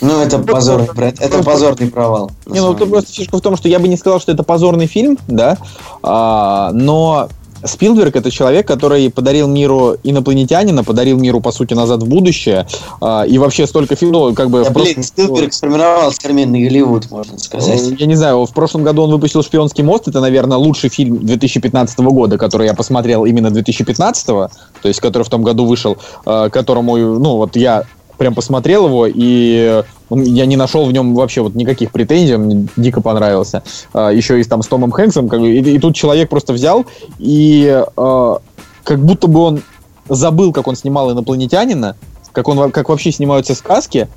Ну, это позорный, брат, это позорный провал. Не, ну тут просто фишка в том, что я бы не сказал, что это позорный фильм, да, а, но Спилберг это человек, который подарил миру инопланетянина, подарил миру, по сути, назад в будущее, а, и вообще столько фильмов, ну, как бы... Да, в блин, прошлом- Спилберг сформировал современный Голливуд, можно сказать. Ну, Я не знаю, в прошлом году он выпустил «Шпионский мост». Это, наверное, лучший фильм 2015 года, который я посмотрел именно 2015, то есть который в том году вышел, э, которому, ну, вот я прям посмотрел его, и я не нашел в нем вообще вот никаких претензий, мне дико понравился. Э, Еще и там с Томом Хэнксом, как бы, и, и тут человек просто взял и э, как будто бы он забыл, как он снимал инопланетянина, как он как вообще снимаются сказки,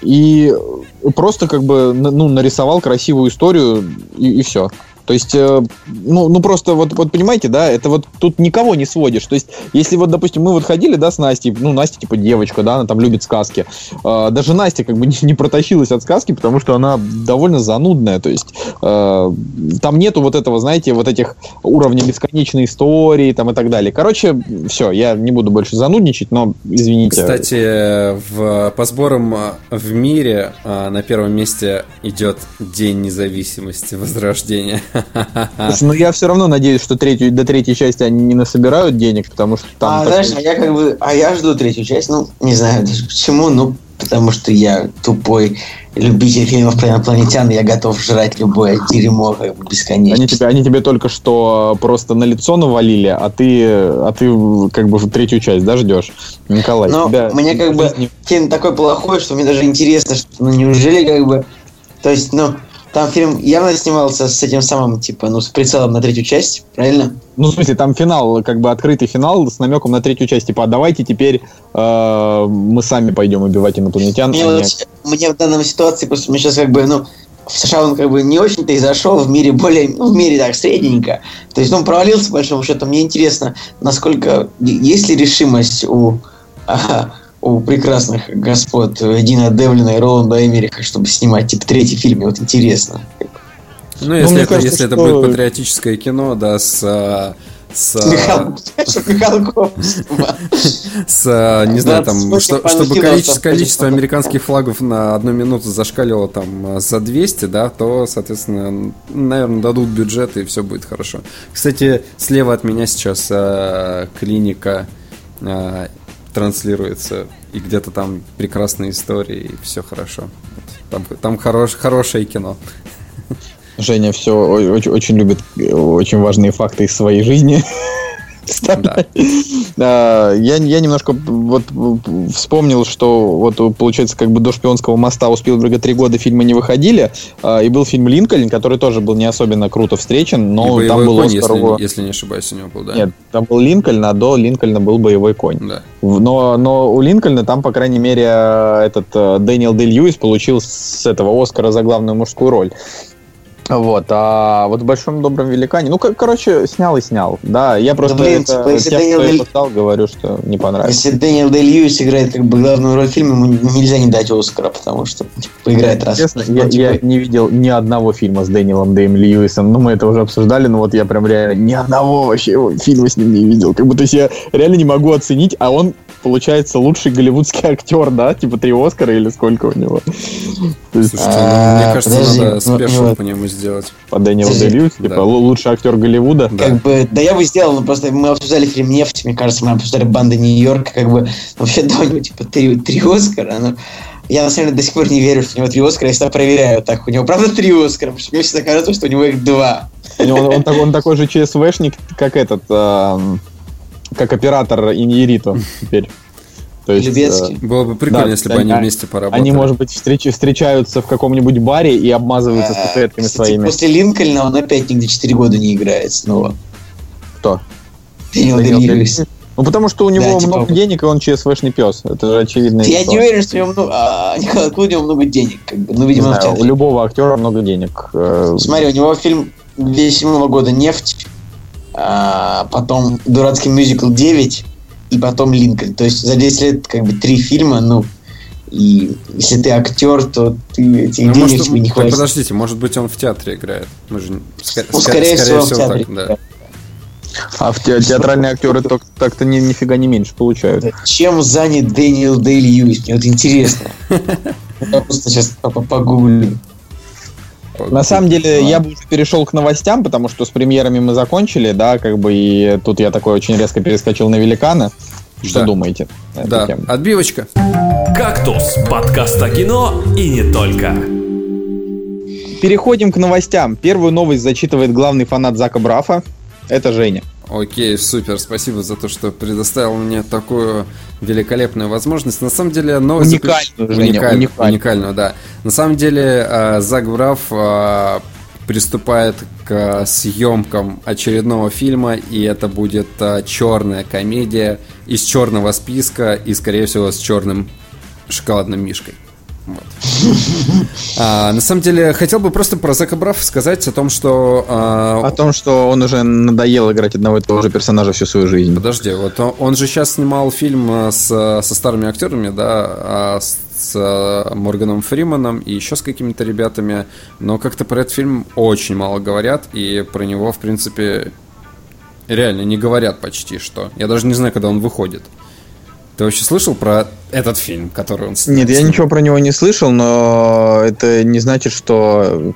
и просто как бы ну, нарисовал красивую историю и, все. То есть, э, ну, ну просто вот, вот понимаете, да, это вот тут никого не сводишь. То есть, если вот, допустим, мы вот ходили, да, с Настей, ну, Настя типа девочка, да, она там любит сказки. Э, даже Настя как бы не, не протащилась от сказки, потому что она довольно занудная. То есть, э, там нету вот этого, знаете, вот этих уровней бесконечной истории там и так далее. Короче, все, я не буду больше занудничать, но извините. Кстати, в, по сборам в мире на первом месте идет День независимости, Возрождения. Слушай, ну я все равно надеюсь, что третью, до третьей части они не насобирают денег, потому что там... а, такой- знаешь, а я как бы, а я жду третью часть, ну, не знаю даже почему, ну, потому что я тупой любитель фильмов про инопланетян, и я готов жрать любое дерьмо как бы бесконечно. Они тебе, они тебе только что просто на лицо навалили, а ты, а ты как бы третью часть, да, ждешь? Николай, Но тебя мне как в бы фильм такой плохой, что мне даже интересно, что ну неужели как бы... То есть, ну, там фильм явно снимался с этим самым, типа, ну, с прицелом на третью часть, правильно? Ну, в смысле, там финал, как бы открытый финал с намеком на третью часть. Типа, а давайте теперь э, мы сами пойдем убивать инопланетян. Мне, а не- вот- мне в данной ситуации просто мне сейчас как бы, ну, в США он как бы не очень-то и зашел, в мире более, ну, в мире так, средненько. То есть, ну, он провалился, по большому счету. Мне интересно, насколько, есть ли решимость у, ага, у прекрасных господ Дина Девлина и Роланда Эмериха, чтобы снимать, типа, третий фильм. Мне вот интересно. Ну, если, мне это, кажется, если это что- будет патриотическое кино, да, с, а, с... Михалков. с, э, не знаю, там, 28 что- чтобы количество, количество американских флагов на одну минуту зашкаливало там э, за 200, да, то, соответственно, наверное, дадут бюджет и все будет хорошо. Кстати, слева от меня сейчас э, клиника э, транслируется, и где-то там прекрасные истории, и все хорошо. Там, там хорош, хорошее кино. Женя все очень, очень любит э, очень важные факты из своей жизни. Вставлять. А, Я, я немножко вот вспомнил, что вот получается как бы до шпионского моста у Спилберга три года фильмы не выходили, а, и был фильм Линкольн, который тоже был не особенно круто встречен, И но «Боевой там был конь», Оскар если, если не ошибаюсь, у него был, да? Нет, там был Линкольн, а до Линкольна был боевой конь. Да. Но, но у Линкольна там, по крайней мере, этот э, Дэниел Дэй Льюис получил с этого Оскара за главную мужскую роль. Вот, а вот в Большом Добром Великане, ну, кор- короче, снял и снял. Да, я просто блин, это типа, если тем, Дэниел кто стал, говорю, что не понравилось. Если Дэниел Дэй Льюис играет как бы главную роль в фильме, ему нельзя не дать Оскара, потому что типа, поиграет раз. Честно, я, типа, я не видел ни одного фильма с Дэниелом Дэем Льюисом. Ну, мы это уже обсуждали, но вот я прям реально ни одного вообще фильма с ним не видел. Как будто я реально не могу оценить, а он, получается, лучший голливудский актер, да? Типа три Оскара или сколько у него? Слушайте, ну, А, мне кажется, подожди, надо ну, спешл ну, по нему сделать. по Дэниелу. Дэй типа Да. лучший актер Голливуда. Да. Как бы, да я бы сделал, но просто мы обсуждали фильм «Нефть», мне кажется, мы обсуждали «Банды Нью-Йорка», как бы, вообще, да, у него, типа, три, три Оскара, но я, на самом деле, до сих пор не верю, что у него три Оскара, я всегда проверяю, так, у него правда три Оскара, потому что мне всегда кажется, что у него их два. Он, такой- он такой же ЧСВшник, как этот, эм, как оператор Иньерито теперь. То есть, Любецкий. э, Было бы прикольно, Да, если бы они- они вместе поработали. они, может быть, встреч- встречаются в каком-нибудь баре и обмазываются А, статуэтками кстати, своими. После Линкольна он опять нигде четыре года не играет снова. Кто? Дэниел Дэй Дэниел Дэй Льюис. Ну, потому что у него Да, типа- много денег, и он ЧСВшный пес. Это же очевидно. Я не уверен, что у него много, а, Николай Клуди, у него много денег, как бы, ну, видимо, в у любого актера много денег. Э, Смотри, у него фильм 2007 года «Нефть», а, потом дурацкий мюзикл «9» и потом «Линкольн». То есть за 10 лет как бы три фильма, ну, и если ты актер, то ты этих Ну, денег может, тебе не так, хватит. подождите, может быть, он в театре играет. Мы же... ска- Ну, ска- скорее всего, в театре. так, да. А в те- театральные актеры так- так-то ни- нифига не меньше получают. Чем занят Дэниел Дэй Льюис? Мне вот интересно. Я просто сейчас по- по- погуглю. На самом деле, я бы уже перешел к новостям, потому что с премьерами мы закончили, да, как бы, и тут я такой очень резко перескочил на великана. Что Да. думаете? Да, тему? отбивочка. «Кактус» – подкаст о кино и не только. Переходим к новостям. Первую новость зачитывает главный фанат Зака Брафа. Это Женя. Окей, супер, спасибо за то, что предоставил мне такую великолепную возможность. На самом деле, новость... Уникальную, заключ- Женя, уникальную, уникальную. да. На самом деле, э, Зак Браф э, приступает к съемкам очередного фильма, и это будет э, черная комедия из черного списка и, скорее всего, с черным шоколадным мишкой. Вот. А, на самом деле, хотел бы просто про Зака Брафа сказать о том, что а, О том, что он уже надоел играть одного и того же персонажа всю свою жизнь. Подожди, вот он, он же сейчас снимал фильм э, с, со старыми актерами, да, а, с, с, э, Морганом Фриманом и еще с какими-то ребятами, но как-то про этот фильм очень мало говорят, и про него, в принципе, реально не говорят почти что. Я даже не знаю, когда он выходит. Ты вообще слышал про этот фильм, который он снял? Нет, я ничего про него не слышал, но это не значит, что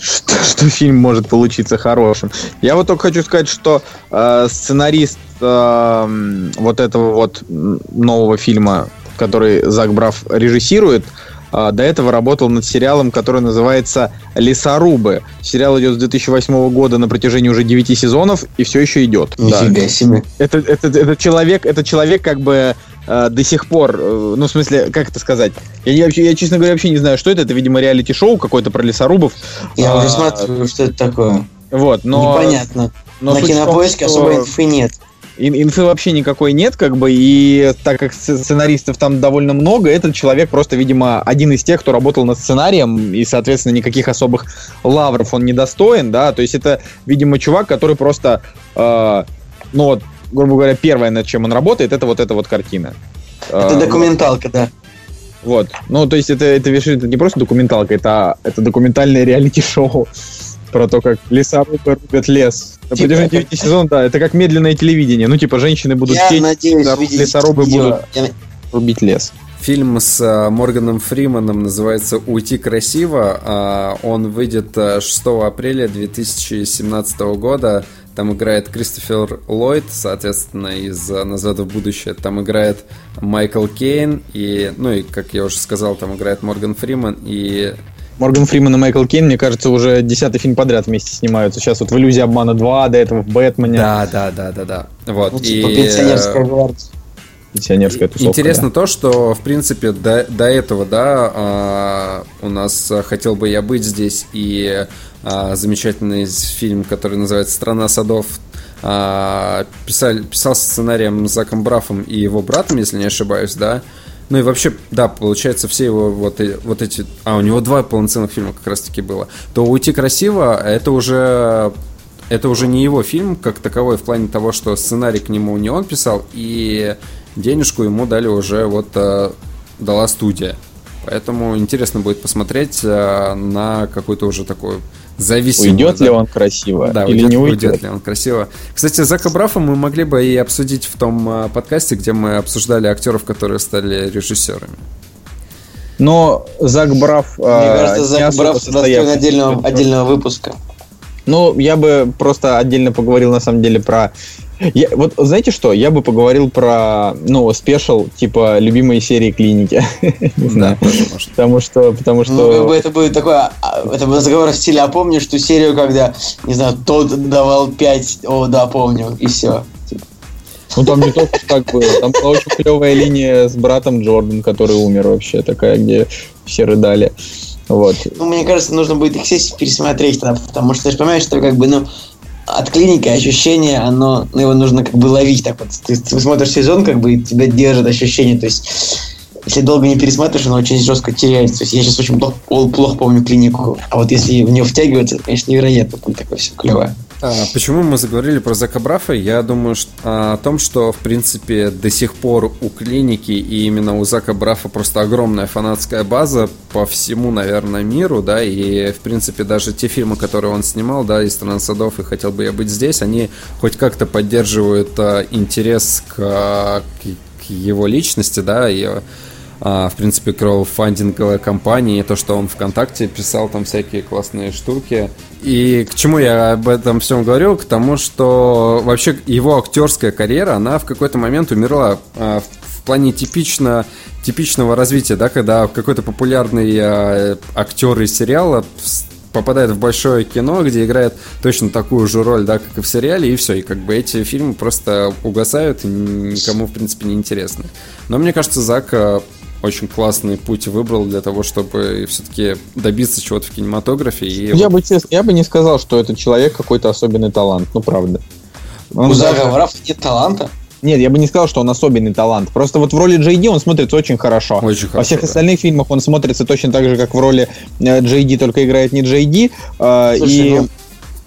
что, что фильм может получиться хорошим. Я вот только хочу сказать, что э, сценарист э, вот этого вот нового фильма, который Зак Браф режиссирует, до этого работал над сериалом, который называется «Лесорубы». Сериал идет с 2008 года на протяжении уже 9 сезонов и все еще идет. Да. Себе. Это, это, это человек, это человек как бы э, до сих пор, э, ну, в смысле, как это сказать? Я, вообще, я, честно говоря, вообще не знаю, что это. Это, видимо, реалити-шоу какое-то про лесорубов. Я А, уже смотрю, что это такое. Вот, но... Непонятно. но На в том, кинопоиске что особо инфы нет. Ин- Инфы вообще никакой нет, как бы, и так как сц- сценаристов там довольно много, этот человек просто, видимо, один из тех, кто работал над сценарием, и, соответственно, никаких особых лавров он не достоин, да, то есть это, видимо, чувак, который просто, э, ну вот, грубо говоря, первое, над чем он работает, это вот эта вот картина. Это Э, документалка, да. Вот. Ну, то есть это, это, это не просто документалка, это, это документальное реалити-шоу. Про то, как лесорубы рубят лес. На Типа, протяжении это- девяти сезонов, да, это как медленное телевидение. Ну, типа, женщины будут Я петь, надеюсь лесоруб- видеть лесорубы видео. будут Я- рубить лес. Фильм с а, Морганом Фриманом называется «Уйти красиво». А, Он выйдет а, 6 апреля 2017 года. Там играет Кристофер Ллойд, соответственно, из а, «Назад в будущее». Там играет Майкл Кейн. И, ну и, как я уже сказал, там играет Морган Фриман. И Морган Фриман и Майкл Кейн, мне кажется, уже десятый фильм подряд вместе снимаются. Сейчас вот в «Иллюзии обмана 2», до этого в «Бэтмене». да, да, да, да, да. Вот. Ну, типа и, пенсионерская гвардия. Пенсионерская тусовка. Интересно то, что, в принципе, до, до этого, да, а, у нас а, «Хотел бы я быть здесь» и а, замечательный фильм, который называется «Страна садов», писали, писался сценарием Заком Брафом и его братом, если не ошибаюсь, да. Ну и вообще, да, получается, все его вот, вот эти... А, у него два полноценных фильма как раз-таки было. То «Уйти красиво» — это уже это уже не его фильм как таковой в плане того, что сценарий к нему не он писал, и денежку ему дали уже вот э, дала студия. Поэтому интересно будет посмотреть э, на какую-то уже такую зависимую. Уйдет да. ли он красиво Да, или уйдет, не уйдет? уйдет ли он красиво. Кстати, Зака Брафа мы могли бы и обсудить в том э, подкасте, где мы обсуждали актеров, которые стали режиссерами. Но Зак Браф... Мне а, кажется, не Зак Браф достоин отдельного, отдельного выпуска. Ну, я бы просто отдельно поговорил, на самом деле, про... Я- вот знаете что? Я бы поговорил про, ну, спешл, типа, любимые серии клиники. Не знаю. Потому что, потому Ну, как бы что... это будет такое, а, это будет разговор в стиле, а помнишь ту серию, когда, не знаю, тот давал 5, о, да, помню, и все. Ну, там не только так было. Там была очень клевая линия с братом Джордан, который умер вообще, такая, где все рыдали. Вот. Ну, мне кажется, нужно будет их сесть и пересмотреть, тогда, потому что ты же понимаешь, что как бы, ну, от клиники ощущение, оно, ну, его нужно как бы ловить так вот. Ты, ты смотришь сезон, как бы, и тебя держит ощущение, то есть если долго не пересматриваешь, оно очень жестко теряется. То есть я сейчас очень плохо, плохо помню клинику, а вот если в нее втягиваться, это, конечно, невероятно будет такое все клевое. А, Почему мы заговорили про Зака Брафа? Я думаю что- а, о том, что, в принципе, до сих пор у клиники и именно у Зака Брафа просто огромная фанатская база по всему, наверное, миру, да, и, в принципе, даже те фильмы, которые он снимал, да, из «Стран садов» и «Хотел бы я быть здесь», они хоть как-то поддерживают а, интерес к, а, к- к его личности, да, и в принципе, краудфандинговая компания, и то, что он ВКонтакте писал там всякие классные штуки. И к чему я об этом всем говорю? К тому, что вообще его актерская карьера, она в какой-то момент умерла а, в плане типично, типичного развития, да, когда какой-то популярный а, актер из сериала попадает в большое кино, где играет точно такую же роль, да, как и в сериале, и все. И как бы эти фильмы просто угасают и никому, в принципе, не интересны. Но мне кажется, Зак а, очень классный путь выбрал для того, чтобы все-таки добиться чего-то в кинематографе. И Я вот- бы, честно, я бы не сказал, что этот человек какой-то особенный талант. Ну, правда. Он У даже- нет таланта. Нет, я бы не сказал, что он особенный талант. Просто вот в роли Джей Ди он смотрится очень хорошо. Очень Во хорошо, всех да. остальных фильмах он смотрится точно так же, как в роли э, Джей Ди, только играет не Джей Ди. э, Слушай, и ну,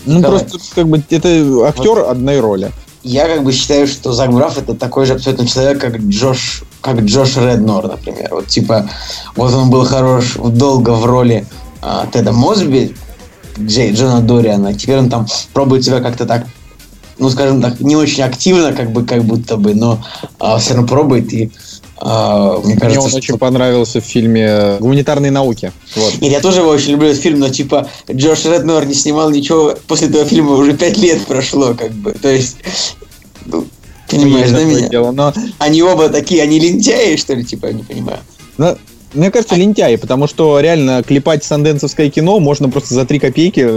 ну, давай. просто как бы это актер одной роли. Я как бы считаю, что Зак Браф это такой же абсолютно человек, как Джош, как Джош Реднор, например. Вот типа, вот он был хорош долго в роли а, Теда Мосби, Джей, Джона Дориана. Теперь он там пробует себя как-то так, ну, скажем так, не очень активно, как бы, как будто бы, но все равно пробует. И а, мне Мне кажется, он что- очень понравился в фильме «Гуманитарные науки». Вот. Нет, я тоже его очень люблю этот фильм, но типа Джош Реднор не снимал ничего после этого фильма, уже пять лет прошло, как бы. То есть, ну, понимаешь, да, меня? дело. Но, Они оба такие, они лентяи, что ли, типа, я не понимаю. но мне кажется, лентяи, потому что реально клепать санденсовское кино можно просто за три копейки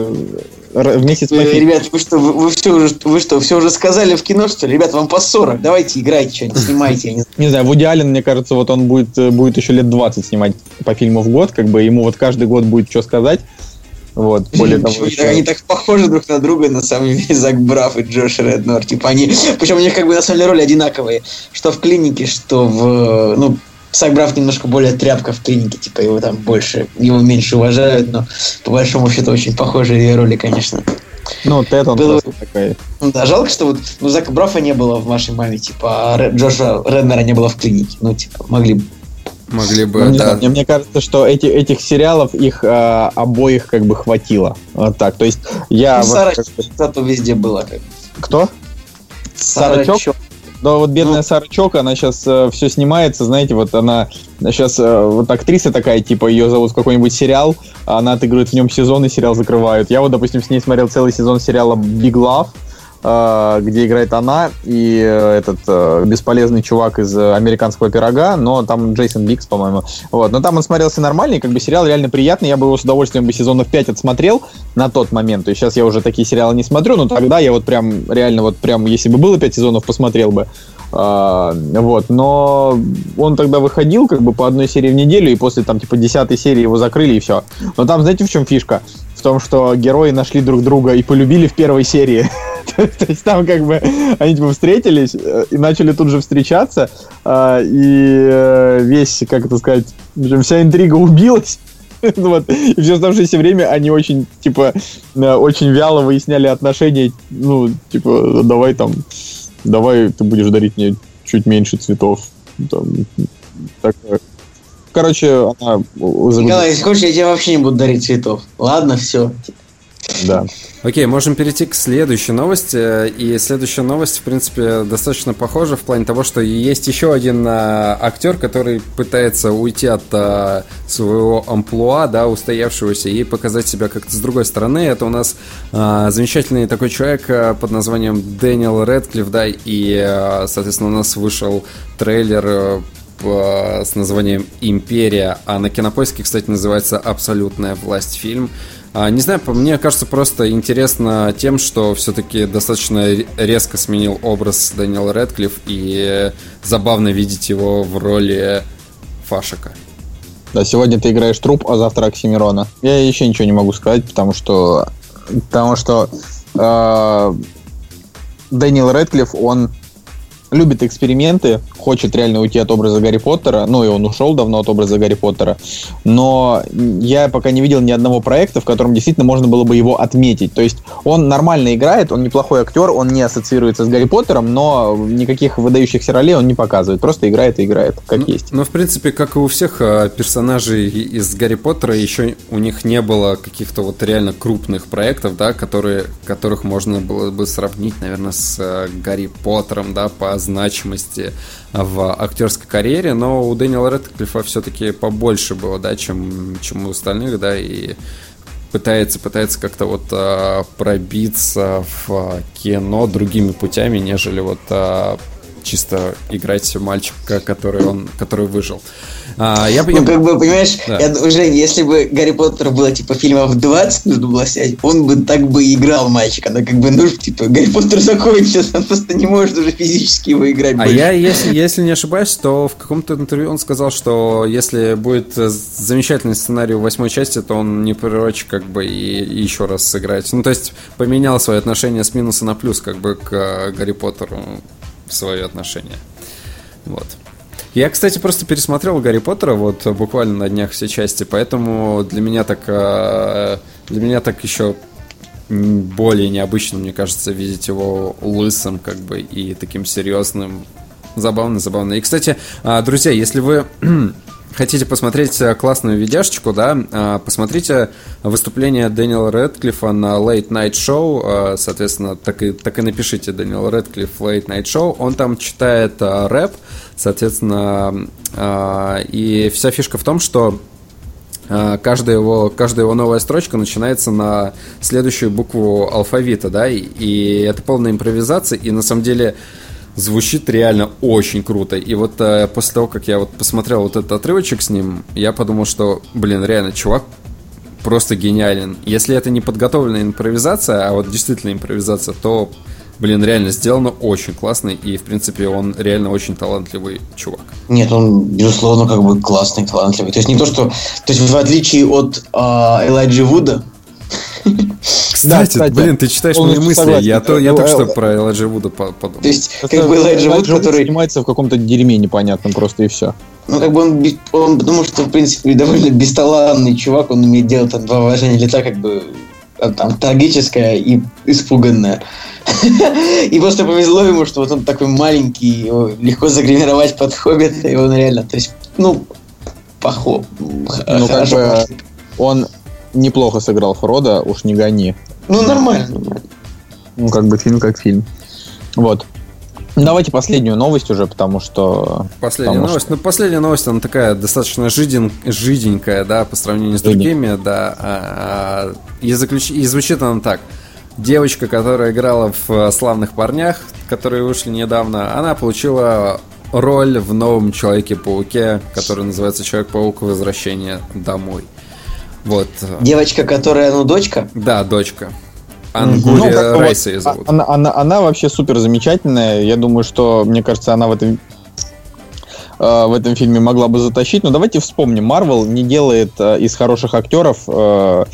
э, р- в месяц по Э, фильму. Ребят, вы что, вы, вы все уже, вы что, все уже сказали в кино, что ли? Ребят, вам по 40, давайте играйте что-нибудь, снимайте. не знаю. Не знаю, Вуди Аллен, мне кажется, вот он будет, э, будет еще лет 20 снимать по фильму в год, как бы ему вот каждый год будет что сказать. Вот, более того, еще- так- они так похожи друг на друга, на самом деле, Зак Браф и Джош Реднор. Типа они, причем у них как бы на самом деле роли одинаковые. Что в клинике, что в, ну, Зак Браф немножко более тряпка в клинике, типа его там больше, его меньше уважают, но по большому счету очень похожие роли, конечно. Ну, Тед, он Было- просто такой. Ну да, жалко, что вот ну, Зака Брафа не было в вашей маме, типа, а Ре- Джоша Реднера не было в клинике. Ну, типа, могли бы Могли бы, Ну, не да. знаю, мне, мне кажется, что эти, этих сериалов их э, обоих как бы хватило. Вот так. То есть я... Ну, вот Сара как бы- зато везде была. Как. Кто? Сара Чок? Да, вот бедная Ну. Сара Чок, она сейчас все снимается, знаете, вот она сейчас вот актриса такая, типа ее зовут в какой-нибудь сериал, а она отыгрывает в нем сезон и сериал закрывают. Я вот, допустим, с ней смотрел целый сезон сериала Big Love, э, где играет она и э, этот э, бесполезный чувак из э, американского пирога, но там Джейсон Бикс, по-моему. Вот. Но там он смотрелся нормальный, как бы сериал реально приятный. Я бы его с удовольствием бы сезонов 5 отсмотрел на тот момент. То есть сейчас я уже такие сериалы не смотрю, но тогда я вот прям реально вот прям, если бы было 5 сезонов, посмотрел бы. А, вот, но он тогда выходил как бы по одной серии в неделю, и после там типа десятой серии его закрыли, и все. Но там, знаете, в чем фишка? В том, что герои нашли друг друга и полюбили в первой серии. То есть там как бы они типа встретились э, и начали тут же встречаться, а, и э, весь, как это сказать, вся интрига убилась. Вот. И все оставшееся время они очень, типа, э, очень вяло выясняли отношения. Ну, типа, давай там, давай ты будешь дарить мне чуть меньше цветов. Там, такое. Короче, она... загубила- Николай, если хочешь, я тебе вообще не буду дарить цветов. Ладно, все. Да. Окей, можем перейти к следующей новости. И следующая новость, в принципе, достаточно похожа в плане того, что есть еще один а, актер, который пытается уйти от а, своего амплуа, да, устоявшегося, и показать себя как-то с другой стороны. Это у нас а, замечательный такой человек а, под названием Дэниел Редклифф, да, и, а, соответственно, у нас вышел трейлер а, с названием «Империя», а на Кинопоиске, кстати, называется «Абсолютная власть» фильм. А, Не знаю, мне кажется просто интересно тем, что все-таки достаточно ре- резко сменил образ Дэниел Редклифф и забавно видеть его в роли Фашика. Да, сегодня ты играешь труп, а завтра Оксимирона. Я еще ничего не могу сказать, потому что... Потому что э, Дэниел Рэдклифф, он любит эксперименты, хочет реально уйти от образа Гарри Поттера, ну и он ушел давно от образа Гарри Поттера, но я пока не видел ни одного проекта, в котором действительно можно было бы его отметить. То есть он нормально играет, он неплохой актер, он не ассоциируется с Гарри Поттером, но никаких выдающихся ролей он не показывает, просто играет и играет, как Ну, есть. Ну, в принципе, как и у всех а, персонажей из Гарри Поттера, еще у них не было каких-то вот реально крупных проектов, да, которые, которых можно было бы сравнить, наверное, с а, Гарри Поттером, да, по значимости в актерской карьере, но у Дэниела Рэдклиффа все-таки побольше было, да, чем, чем у остальных, да, и пытается, пытается как-то вот а, пробиться в а, кино другими путями, нежели вот а, чисто играть мальчика, который он, который выжил. А, я, Ну, как бы, понимаешь, Да. я думаю, Жень, если бы Гарри Поттер было, типа, фильмов 20 нужно было снять, он бы так бы играл мальчика. Но, как бы, ну, типа, Гарри Поттер закончился, он просто не может уже физически его играть А больше. я, если, если не ошибаюсь, то в каком-то интервью он сказал, что если будет замечательный сценарий у восьмой части, то он не прочь как бы и, и еще раз сыграть. Ну, то есть поменял свое отношение с минуса на плюс как бы к э, Гарри Поттеру в свое отношение. Вот. Я, кстати, просто пересмотрел Гарри Поттера вот буквально на днях все части, поэтому для меня так э, для меня так еще более необычно, мне кажется, видеть его лысым, как бы, и таким серьезным. Забавно, забавно. И, кстати, а, друзья, если вы хотите посмотреть э, классную видяшечку, да, а, посмотрите выступление Дэниела Рэдклиффа на Late Night Show, а, соответственно, так и, так и напишите Дэниел Рэдклифф Late Night Show, он там читает а, рэп, соответственно, и вся фишка в том, что каждая его, каждая его новая строчка начинается на следующую букву алфавита, да, и это полная импровизация, и на самом деле звучит реально очень круто. И вот э, после того, как я вот посмотрел вот этот отрывочек с ним, я подумал, что, блин, реально, чувак просто гениален. Если это не подготовленная импровизация, а вот действительно импровизация, то, блин, реально сделано очень классно, и, в принципе, он реально очень талантливый чувак. Нет, он, безусловно, как бы классный, талантливый. То есть не то, что... То есть в отличие от а, Элайджи Вуда, Кстати, кстати, блин, ты читаешь мои мысли. согласен. Я, то, я только что э, про Элайджа Вуда по- подумал. то есть Просто как бы Элайджа Вуд который... снимается в каком-то дерьме непонятном просто и все. Ну, как бы он, он, потому что, в принципе, довольно бесталанный чувак, он умеет делать там два выражения лица, как бы а, там трагическое и испуганное. И просто повезло ему, что вот он такой маленький, его легко загримировать под хоббита, и он реально, то есть, ну, похлоп. Ну, как бы он неплохо сыграл Фрода, уж не гони. Ну, нормально. Ну, как бы фильм как фильм. Вот. Давайте последнюю новость уже, потому что... Последняя потому новость. Ну, последняя новость, она такая достаточно жиден, жиденькая, да, по сравнению с Жиденькая. другими, да. А, а, и, заключ- и звучит она так. Девочка, которая играла в э, «Славных парнях», которые вышли недавно, она получила роль в новом Человеке-пауке, который называется Человек-паук Возвращение домой. Вот. Девочка, которая, ну, дочка. Да, дочка. Ну, Ангури как бы Райса ее зовут. Она, она, она вообще супер замечательная. Я думаю, что, мне кажется, она в этом э, в этом фильме могла бы затащить. Но давайте вспомним, Марвел не делает э, из хороших актеров э,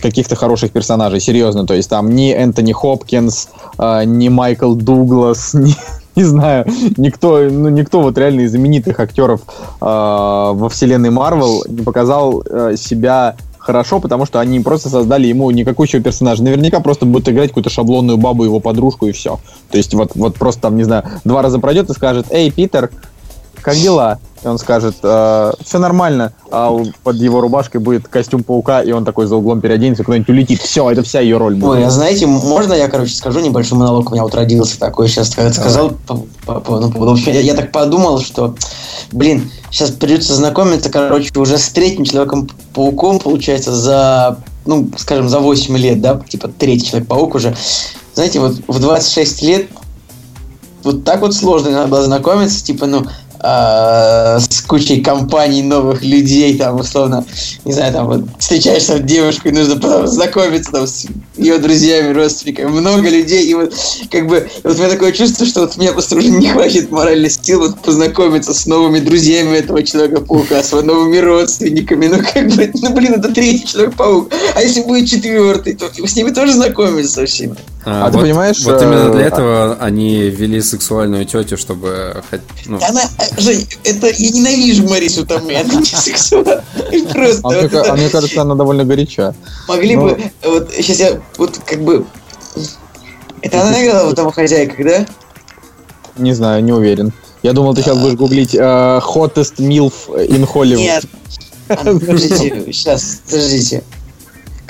каких-то хороших персонажей, серьезно. То есть там ни Энтони Хопкинс, ни Майкл Дуглас, ни, не знаю, никто, ну, никто вот реально из знаменитых актеров э, во вселенной Марвел не показал э, себя хорошо, потому что они просто создали ему никакущего персонажа. Наверняка просто будут играть какую-то шаблонную бабу, его подружку и все. То есть вот, вот просто там, не знаю, два раза пройдет и скажет, эй, Питер, как дела? И он скажет, все нормально, а под его рубашкой будет костюм паука, и он такой за углом переоденется, куда-нибудь улетит. Все, это вся ее роль будет. Ой, а знаете, можно я, короче, скажу небольшой монолог? У меня вот родился такой сейчас, когда сказал по, по- по- ну, поводу- В общем, я, я так подумал, что, блин, сейчас придется знакомиться, короче, уже с третьим Человеком-пауком, получается, за, ну, скажем, за 8 лет, да, типа третий Человек-паук уже. Знаете, вот в 26 лет вот так вот сложно было знакомиться, типа, ну, а, с кучей компаний новых людей, там, условно, не знаю, там, вот, встречаешься с девушкой, нужно потом знакомиться, там, с ее друзьями, родственниками, много людей, и вот, как бы, и вот у меня такое чувство, что вот у меня просто уже не хватит моральных сил вот познакомиться с новыми друзьями этого Человека-паука, с новыми родственниками, ну, как бы, ну, блин, это третий Человек-паук, а если будет четвертый, то с ними тоже знакомиться со всеми. А ты вот- понимаешь, Вот именно э, для этого они ввели сексуальную тетю, чтобы... ну, Она, э, Жень, это я ненавижу Марису Томей, она не сексуальна. Просто А мне, вот ка- это а мне кажется, она довольно горяча. могли ну- бы, вот сейчас я вот как бы. Это она играла в домохозяйках, да? Не знаю, не уверен. Я думал, ты сейчас будешь гуглить э, hottest milf in Hollywood. Нет. А, Подождите, сейчас, подождите.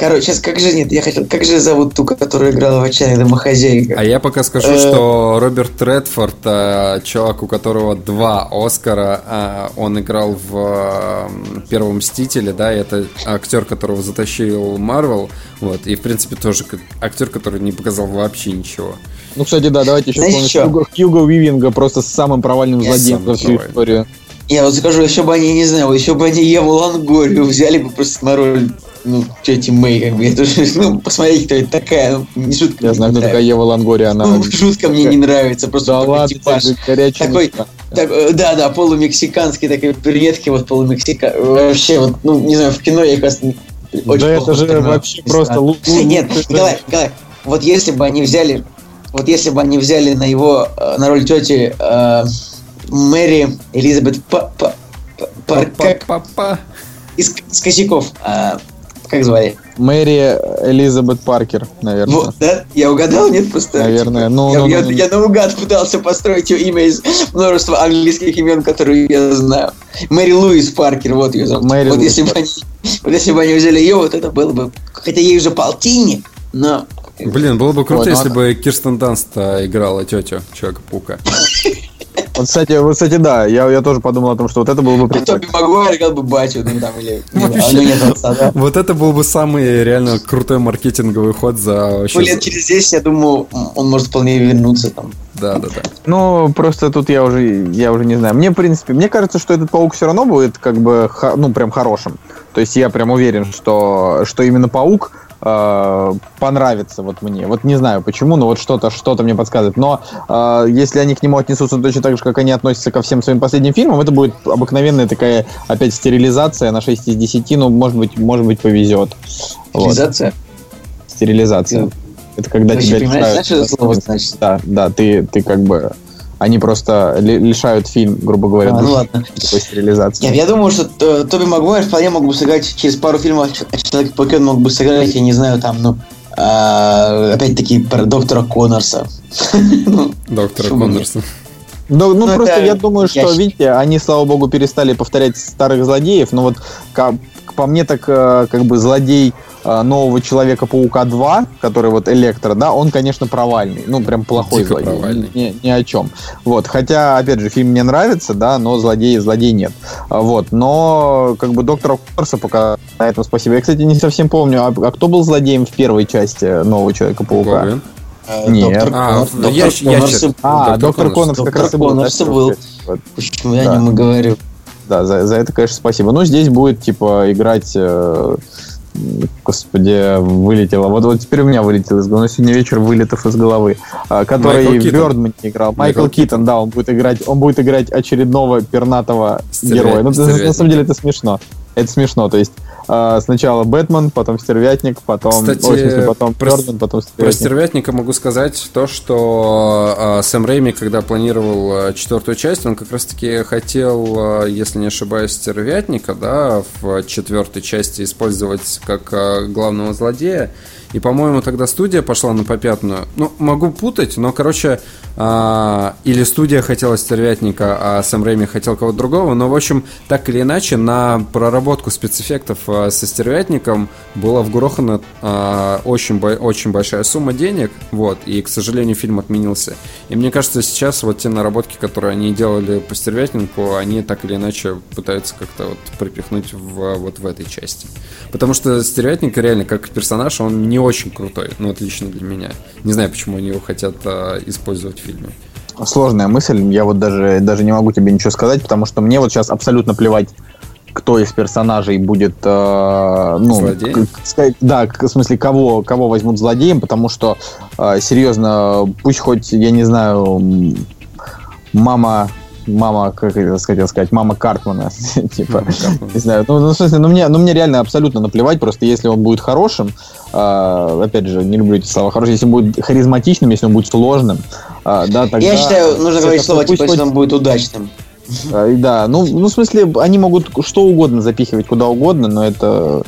Короче, сейчас как же нет, я хотел, как же зовут ту, которая играла в отчаянных домохозяйках? А я пока скажу, Э. что Роберт Редфорд, э, чувак, у которого два Оскара, э, он играл в э, Первом Мстителе, да, и это актер, которого затащил Марвел, вот, и, в принципе, тоже актер, который не показал вообще ничего. Ну, кстати, да, давайте еще Знаешь, вспомним? Хьюго, Хьюго Вивинга просто с самым провальным Я злодеем за всю историю. Я вот скажу, еще бы они, не знаю, еще бы они Еву Лангорию взяли бы просто на роль, ну, тети Мэй, как бы, я тоже, ну, посмотрите, кто это такая, ну, не жутко Я знаю, кто такая. Ева Лангория, она... Ну, жутко мне не нравится, просто Да ладно, типаж. Такой, так, э, да, да, полумексиканский, такой брюнетки, вот полумексика. Вообще, вот, ну, не знаю, в кино я, кажется, не- очень Да это же воспринимаю. вообще просто... лу- Нет, Николай, Николай, вот если бы они взяли, вот если бы они взяли на его, э, на роль тети э, Мэри Элизабет Па- Па- Па- Пар- как Па-па-па. из, из косяков, а, как звали? Мэри Элизабет Паркер, наверное. Вот, да? Я угадал, нет, просто. Наверное, типа, ну, я, ну, я, ну, ну. я наугад пытался построить ее имя из множества английских имен, которые я знаю. Мэри Луис Паркер, вот ее зовут. Мэри вот Луис если бы они, вот если бы они взяли ее, вот это было бы, хотя ей уже полтинник, но Блин, было бы круто, Ой, ну если она- бы Кирстен Данст играла тетю Человека-паука. Вот, кстати, вот, кстати, да, я, я тоже подумал о том, что вот это было бы прикольно. Тоби Магуайр играл бы батю, ну там, или... Вот это был бы самый реально крутой маркетинговый ход за. Ну, лет через 10, я думаю, он может вполне вернуться там. Да, да, да. Ну, просто тут я уже, я уже не знаю. Мне, в принципе, мне кажется, что этот паук все равно будет как бы, ну, прям хорошим. То есть я прям уверен, что, что именно паук э, понравится вот мне. Вот не знаю почему, но вот что-то, что-то мне подсказывает. Но э, если они к нему отнесутся точно так же, как они относятся ко всем своим последним фильмам, это будет обыкновенная такая опять стерилизация на 6 из 10. Ну, может быть, может быть, повезет. Вот. Реализация. Стерилизация. Да. Это когда тебя лишают- знаешь, это слово значит? Да, да, ты, ты как бы... Они просто ли- лишают фильм, грубо говоря, А, ну ладно. такой стерилизации. Нет, я думаю, что Тоби Магуайр вполне мог бы сыграть через пару фильмов о человеке пауке он мог бы сыграть, я не знаю, там, ну, а, опять-таки про доктора Коннорса. Доктора Коннорса. Ну, ну, Ну, просто я думаю, что, ящик. видите, они, слава богу, перестали повторять старых злодеев, но вот по мне так э, как бы злодей э, нового Человека-паука 2, который вот Электро, да, он, конечно, провальный. Ну, прям плохой Дико злодей. провальный. Ни, ни о чем. Вот. Хотя, опять же, фильм мне нравится, да, но злодей, злодей нет. А, Вот. Но, как бы, доктора Корса пока на этом спасибо. Я, кстати, не совсем помню, а, а кто был злодеем в первой части нового Человека-паука? Гоблин. Э, Нет. Доктор А, Коннорс- доктор ящ- Коннорс А, Доктор доктор Коннорс как Доктор раз и был. Коннорс был. вот. Почему я Да. о нем и говорю? Да, за, за это, конечно, спасибо. Ну, здесь будет, типа, играть... э, господи, вылетело. Вот, вот теперь у меня вылетело из головы. Ну, сегодня вечер вылетов из головы. А, который Майкл в. Бёрдмане играл. Майкл Майкл, Китон, да, он будет играть, он будет играть очередного пернатого Стервя- героя. Ну, на- самом деле это смешно. Это смешно. То есть сначала Бэтмен, потом Стервятник, потом... Кстати, ой, смысле, потом про- Бёрдман, потом Про Стервятник. стервятника могу сказать то, что э, Сэм Рэйми, когда планировал э, четвертую часть, он как раз-таки хотел, если не ошибаюсь, стервятника, да, в четвертой части использовать как э, главного злодея. И, по-моему, тогда студия пошла на попятную. Ну, могу путать, но, короче, а, или студия хотела стервятника, а Сэм Рэйми хотел кого-то другого. Но, в общем, так или иначе, на проработку спецэффектов а, со стервятником была вгрохана а, очень, бо- очень большая сумма денег. Вот, и, к сожалению, фильм отменился. И мне кажется, сейчас вот те наработки, которые они делали по стервятнику, они так или иначе пытаются как-то вот припихнуть в, вот в этой части. Потому что стервятник реально как персонаж, он не очень крутой, ну, вот лично для меня. Не знаю, почему они его хотят а, использовать в фильме. Сложная мысль. Я вот даже, даже не могу тебе ничего сказать, потому что мне вот сейчас абсолютно плевать, кто из персонажей будет, э, ну, к- да, к- в смысле, кого, кого возьмут злодеем, потому что, э, серьезно, пусть хоть, я не знаю, мама, мама, как я хотел сказать, мама Картмана, типа, не знаю, ну, ну, в смысле, ну, мне, ну, мне реально абсолютно наплевать, просто если он будет хорошим, э, опять же, не люблю эти слова, хороший, если он будет харизматичным, если он будет сложным, э, да, тогда... Я считаю, нужно это говорить слово, типа, хоть- если он будет удачным. а, Да, ну, ну, в смысле, они могут что угодно запихивать куда угодно, но это,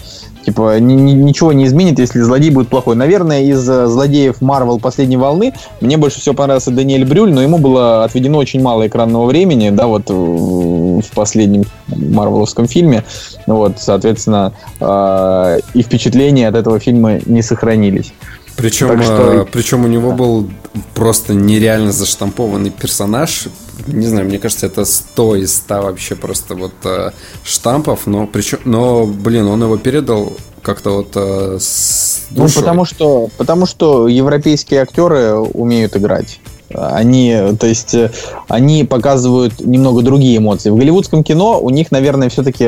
типа, ни- ни- ничего не изменит, если злодей будет плохой. Наверное, из э, злодеев Марвел последней волны мне больше всего понравился Даниэль Брюль, но ему было отведено очень мало экранного времени, да, вот э, в последнем марвеловском фильме. Вот, соответственно, э, и впечатления от этого фильма не сохранились. Причем, Так что- а, причем у него был просто нереально заштампованный персонаж. Не знаю, мне кажется, это 100 из 100 вообще просто вот а, штампов. Но, причем, но, блин, он его передал как-то вот а, с Ну, душой. потому что, потому что европейские актеры умеют играть. Они, то есть, э, они показывают немного другие эмоции. В голливудском кино у них, наверное, все-таки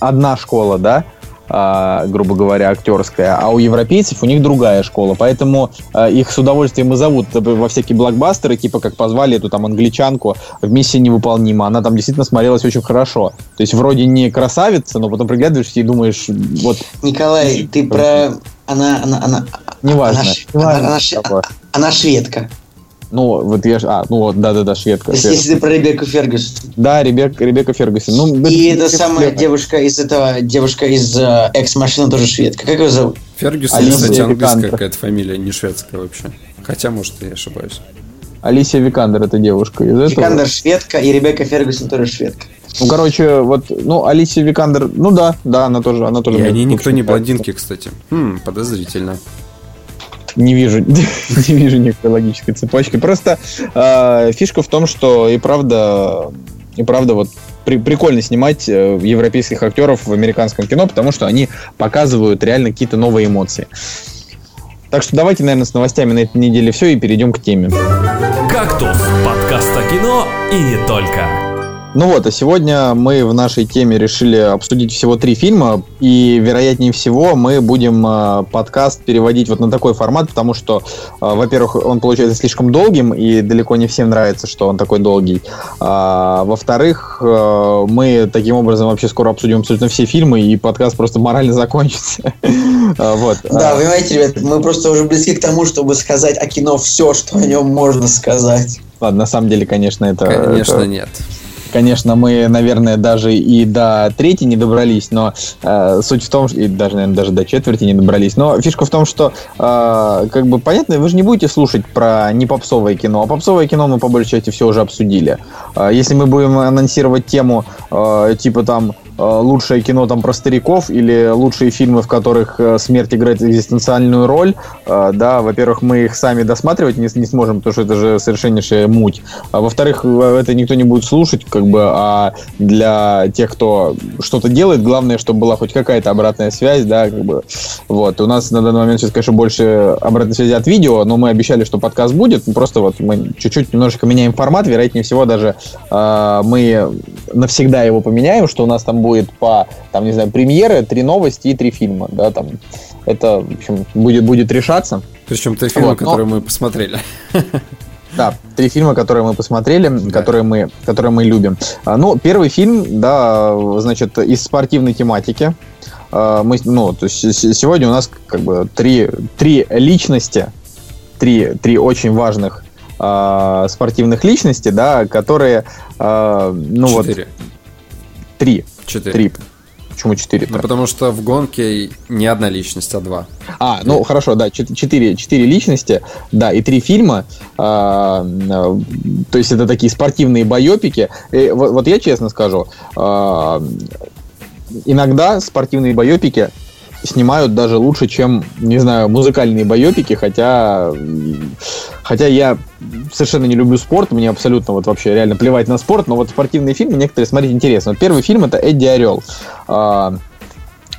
одна школа, да, а, грубо говоря, актерская, а у европейцев у них другая школа, поэтому а, их с удовольствием и зовут во всякие блокбастеры, типа как позвали эту там англичанку в «Миссия невыполнима», она там действительно смотрелась очень хорошо. То есть вроде не красавица, но потом приглядываешься и думаешь, вот Николай, ты про... Она, она, она, неважно. она, неважно, она, она какое. она шведка. Ну, вот я ж... А, ну вот, да-да-да, шведка. Если, если ты про Ребекку Фергюсон. Да, Ребек, Ребекка Фергюсон. Ну, И это- эта самая это- девушка из этого, девушка из э, Экс-машины тоже шведка. Как ее зовут? Фергюсон, Алиса кстати, английская какая-то фамилия, не шведская вообще. Хотя, может, я ошибаюсь. Алисия Викандер, это девушка из этого. Викандер шведка, и Ребекка Фергюсон тоже шведка. Ну, короче, вот, ну, Алисия Викандер, ну да, да, она тоже, она тоже. И они никто не блондинки, кстати. Хм, подозрительно. Не вижу, не вижу никакой логической цепочки. Просто э, фишка в том, что и правда, и правда вот при- прикольно снимать э, европейских актеров в американском кино, потому что они показывают реально какие-то новые эмоции. Так что давайте, наверное, с новостями на этой неделе все и перейдем к теме. «Кактус» – подкаст о кино и не только. Ну вот, а сегодня мы в нашей теме решили обсудить всего три фильма, и, вероятнее всего, мы будем э, подкаст переводить вот на такой формат, потому что, э, во-первых, он получается слишком долгим, и далеко не всем нравится, что он такой долгий. А, во-вторых, э, мы таким образом вообще скоро обсудим абсолютно все фильмы, и подкаст просто морально закончится. Вот. Да, вы понимаете, ребят, мы просто уже близки к тому, чтобы сказать о кино все, что о нем можно сказать. Ладно, на самом деле, конечно, это... Конечно, это- нет. Конечно, мы, наверное, даже и до трети не добрались, но э, суть в том, что, и даже, наверное, даже до четверти не добрались, но фишка в том, что, э, как бы, понятно, вы же не будете слушать про не попсовое кино, а попсовое кино мы, по большей части, все уже обсудили. Э, если мы будем анонсировать тему, э, типа там, лучшее кино там про стариков или лучшие фильмы, в которых э, смерть играет экзистенциальную роль, э, да, во-первых, мы их сами досматривать не, не сможем, потому что это же совершеннейшая муть. А во-вторых, это никто не будет слушать, как бы, а для тех, кто что-то делает, главное, чтобы была хоть какая-то обратная связь, да, как бы, вот. У нас на данный момент сейчас, конечно, больше обратной связи от видео, но мы обещали, что подкаст будет, просто вот мы чуть-чуть немножечко меняем формат, вероятнее всего даже э, мы навсегда его поменяем, что у нас там будет будет по, там, не знаю, премьеры, три новости и три фильма, да, там. Это, в общем, будет, будет решаться. Причем три фильма, вот, но... которые мы посмотрели. Да, три фильма, которые мы посмотрели, да. которые, мы, которые мы любим. А, ну, первый фильм, да, значит, из спортивной тематики. А, мы, ну, то есть сегодня у нас как бы три, три личности, три, три очень важных э, спортивных личности, да, которые, э, ну Четыре. вот, три. Четыре. Три. Почему четыре? Ну, потому что в гонке не одна личность, а два. А, ну хорошо, да, четыре, четыре личности, да, и три фильма. А, то есть это такие спортивные байопики. И, вот, вот я честно скажу, а, иногда спортивные байопики снимают даже лучше, чем, не знаю, музыкальные байопики, хотя, хотя я совершенно не люблю спорт, мне абсолютно вот вообще реально плевать на спорт, но вот спортивные фильмы некоторые смотреть интересно. Вот первый фильм это Эдди Орел. А,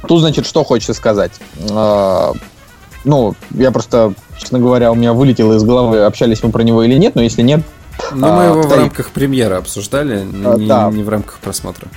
тут, значит, что хочется сказать. А, ну, я просто, честно говоря, у меня вылетело из головы, общались мы про него или нет, но если нет... Ну, мы его а, в рамках премьеры обсуждали, не, да. не в рамках просмотра.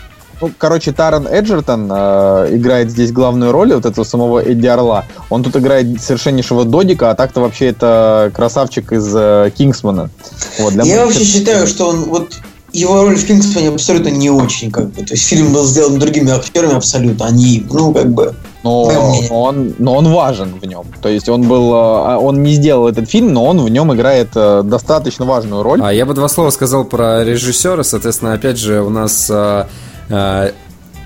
Ну, короче, Таран Эджертон э, играет здесь главную роль вот этого самого Эдди Орла. Он тут играет совершеннейшего Додика, а так-то вообще это красавчик из э, Кингсмана. Вот, для Я вообще считаю, что он вот его роль в Кингсмане абсолютно не очень, как бы. То есть фильм был сделан другими актерами абсолютно. Они, ну, как бы. Но, но, он, но он важен в нем. То есть он был, э, он не сделал этот фильм, но он в нем играет э, достаточно важную роль. А я бы два слова сказал про режиссера. Соответственно, опять же, у нас э, А,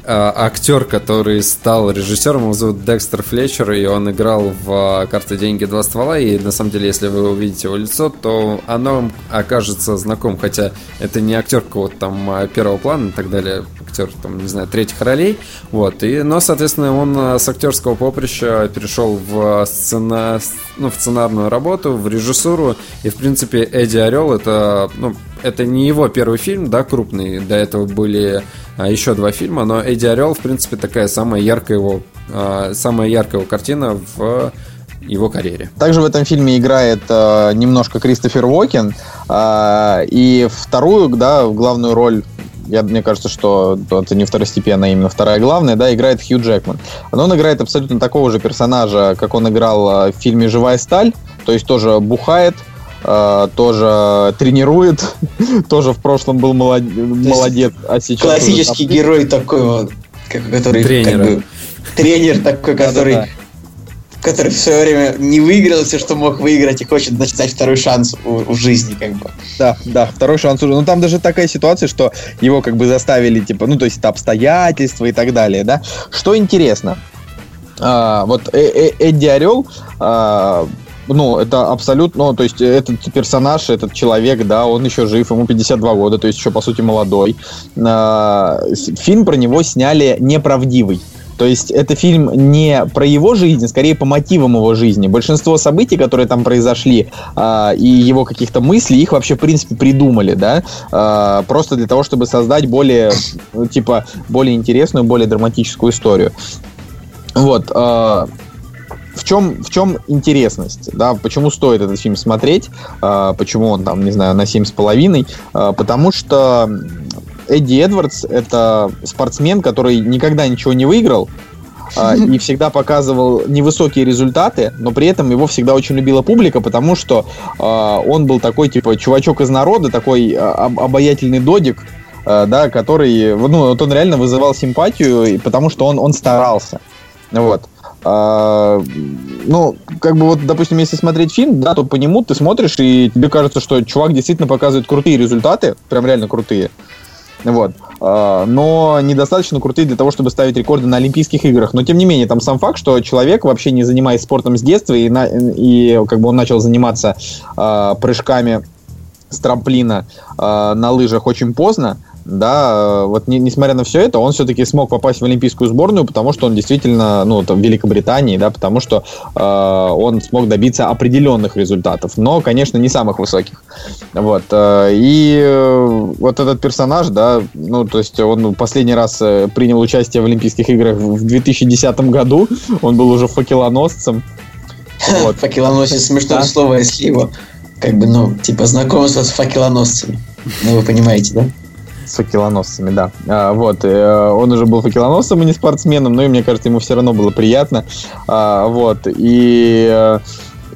актер, который стал режиссером, его зовут Декстер Флетчер, и он играл в а, «Карты, деньги, два ствола», и на самом деле, если вы увидите его лицо, то оно вам окажется знаком, хотя это не актер какого-то там первого плана и так далее, актер, там, не знаю, третьих ролей, вот, и, но, соответственно, он с актерского поприща перешел в, сцена, ну, в сценарную работу, в режиссуру, и, в принципе, Эдди Орел, это, ну, это не его первый фильм, да, крупный, до этого были а, еще два фильма, но Эдди Орел, в принципе, такая самая яркая его, а, самая яркая его картина в его карьере. Также в этом фильме играет э, немножко Кристофер Уокен. Э, и вторую, да, главную роль я, мне кажется, что это не второстепенная, а именно вторая главная, да, играет Хью Джекман. Но он играет абсолютно такого же персонажа, как он играл в фильме «Живая сталь», то есть тоже бухает, э, тоже тренирует, тоже в прошлом был молодец, молодец а сейчас... Классический герой такой вот, который... Тренер. Как бы, тренер такой, который... который в свое время не выиграл все, что мог выиграть, и хочет начать второй шанс в, в жизни, как бы. Да, да, второй шанс уже. Ну, там даже такая ситуация, что его как бы заставили, типа, ну, то есть это обстоятельства и так далее, да. Что интересно, а, вот э -э Эдди Орел а, ну, это абсолютно, ну, то есть этот персонаж, этот человек, да, он еще жив, ему 52 года, то есть еще, по сути, молодой. А, фильм про него сняли неправдивый. То есть это фильм не про его жизнь, а скорее по мотивам его жизни. Большинство событий, которые там произошли, э, и его каких-то мыслей, их вообще, в принципе, придумали, да, э, просто для того, чтобы создать более, ну, типа, более интересную, более драматическую историю. Вот. Э, в чем, в чем интересность, да, почему стоит этот фильм смотреть, э, почему он там, не знаю, на 7,5, э, потому что Эдди Эдвардс это спортсмен, который никогда ничего не выиграл, э, и всегда показывал невысокие результаты, но при этом его всегда очень любила публика, потому что э, он был такой, типа, чувачок из народа, такой э, обаятельный додик, э, да, который, ну, вот он реально вызывал симпатию, потому что он, он старался. Вот. А, ну, как бы вот, допустим, если смотреть фильм, да, то по нему ты смотришь, и тебе кажется, что чувак действительно показывает крутые результаты, прям реально крутые. Вот. А, но недостаточно крутые для того, чтобы ставить рекорды на Олимпийских играх. Но тем не менее, там сам факт, что человек вообще не занимаясь спортом с детства и, на, и как бы он начал заниматься э, прыжками с трамплина э, на лыжах очень поздно, да, э, вот не, несмотря на все это, он все-таки смог попасть в олимпийскую сборную, потому что он действительно, ну, там, в Великобритании, да, потому что э, он смог добиться определенных результатов, но, конечно, не самых высоких. Вот, э, и э, вот этот персонаж, да, ну, то есть он последний раз э, принял участие в Олимпийских играх в 2010 году, он был уже факелоносцем. Вот. Факелоносец смешное слово, если его как бы, ну, типа знакомство с факелоносцами. Ну, вы понимаете, да? С факелоносцами, да. А, вот, э, он уже был факелоносцем, и не спортсменом, но и мне кажется, ему все равно было приятно. А, вот, и э,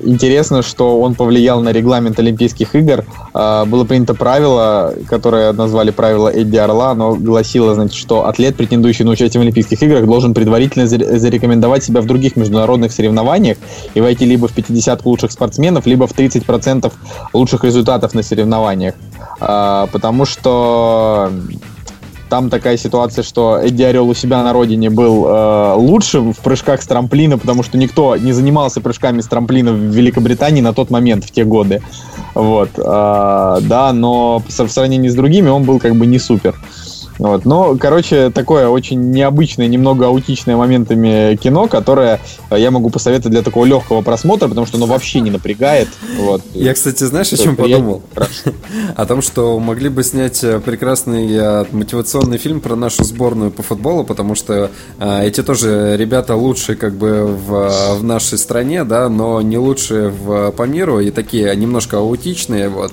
Интересно, что он повлиял на регламент Олимпийских игр. А, было принято правило, которое назвали правило Эдди Орла, оно гласило, значит, что атлет, претендующий на участие в Олимпийских играх, должен предварительно зарекомендовать себя в других международных соревнованиях и войти либо в 50 лучших спортсменов, либо в 30% лучших результатов на соревнованиях. А, потому что там такая ситуация, что Эдди Орел у себя на родине был э, лучшим в прыжках с трамплина, потому что никто не занимался прыжками с трамплина в Великобритании на тот момент, в те годы. Вот, э, да, но в сравнении с другими он был как бы не супер. Вот. Но, короче, такое очень необычное, немного аутичное моментами кино, которое э, я могу посоветовать для такого легкого просмотра, потому что оно вообще не напрягает. Вот. Я, кстати, знаешь, о чем подумал? О том, что могли бы снять э, прекрасный э, мотивационный фильм про нашу сборную по футболу, потому что эти тоже ребята лучшие как бы в, в нашей стране, да, но не лучшие в, по миру и такие немножко аутичные, вот.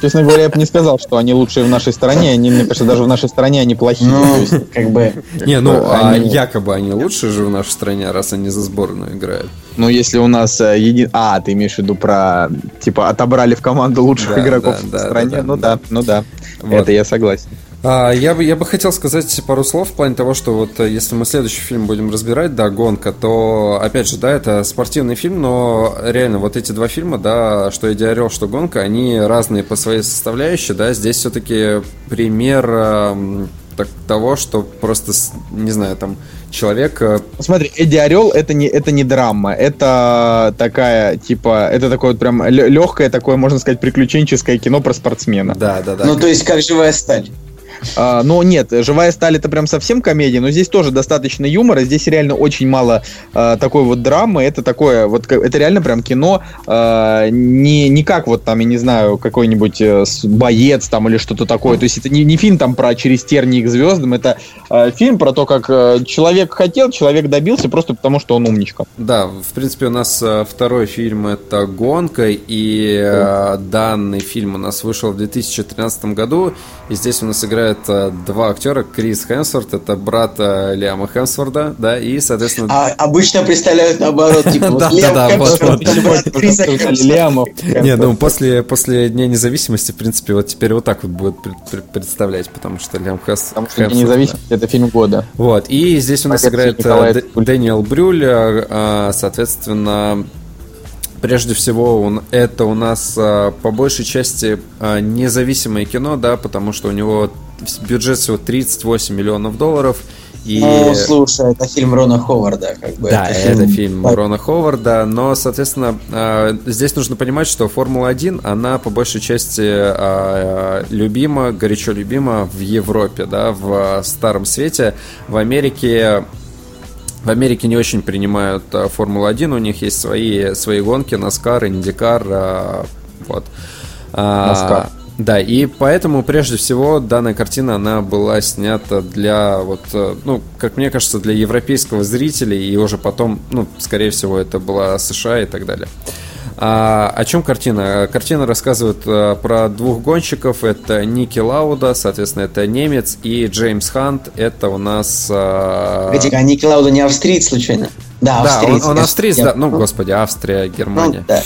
Честно говоря, я бы не сказал, что они лучшие в нашей стране. Они, мне кажется, даже в нашей стране они плохие. Ну, есть, как бы... Не, ну, а они... якобы они лучшие же в нашей стране, раз они за сборную играют. Ну, если у нас э, един... А, ты имеешь в виду про... Типа, отобрали в команду лучших да, игроков да, в стране? Да, ну да, да, ну да. Вот. Это я согласен. А, я, бы, я бы хотел сказать пару слов в плане того, что вот э, если мы следующий фильм будем разбирать, да, «Гонка», то, опять же, да, это спортивный фильм, но реально вот эти два фильма, да, что «Эдди Орел», что «Гонка», они разные по своей составляющей, да, здесь все-таки пример э, так, того, что просто, не знаю, там, человек... Э, Смотри, Эдди Орел это не, это не драма, это такая, типа, это такое вот прям легкое такое, можно сказать, приключенческое кино про спортсмена. Да, да, да. Ну, то есть, как живая сталь. А, но нет, «Живая сталь» это прям совсем комедия, но здесь тоже достаточно юмора, здесь реально очень мало а, такой вот драмы, это такое, вот это реально прям кино, а, не, не как вот там, я не знаю, какой-нибудь э, боец там или что-то такое, то есть это не, не фильм там про через тернии к звездам, это а, фильм про то, как а, человек хотел, человек добился просто потому, что он умничка. Да, в принципе у нас а, второй фильм это «Гонка», и а, данный фильм у нас вышел в 2013 году, и здесь у нас играет играют два актера. Крис Хемсворт, это брат э, Лиама Хемсворда, да, и, соответственно... А обычно представляют наоборот, типа, вот Лиам Хемсворт, Криса Не, ну, после, после Дня независимости, в принципе, вот теперь вот так вот будет представлять, потому что Лиам Хемсворт... Потому что независимость — это фильм года. Вот, и здесь у нас играет э, Дэниел Брюль, э, соответственно, прежде всего он, это у нас а, по большей части а, независимое кино, да, потому что у него бюджет всего 38 миллионов долларов. И... Ну, слушай, это фильм Рона Ховарда, как бы. Да, это фильм, это фильм Рона Ховарда, но, соответственно, а, здесь нужно понимать, что Формула-1, она по большей части а, любима, горячо любима в Европе, да, в Старом Свете. В Америке в Америке не очень принимают а, Формулу-1, у них есть свои, свои гонки, Наскар, Индикар, вот. Наскар. Да, и поэтому, прежде всего, данная картина, она была снята для, вот, э, ну, как мне кажется, для европейского зрителя, и уже потом, ну, скорее всего, это была США и так далее. А, о чем картина? Картина рассказывает а, про двух гонщиков. Это Ники Лауда, соответственно, это немец, и Джеймс Хант, это у нас... А... Погоди, а Ники Лауда не австриец, случайно? Да, австриец. Да, он, он австриец, да. Ну, господи, Австрия, Германия. Ну, да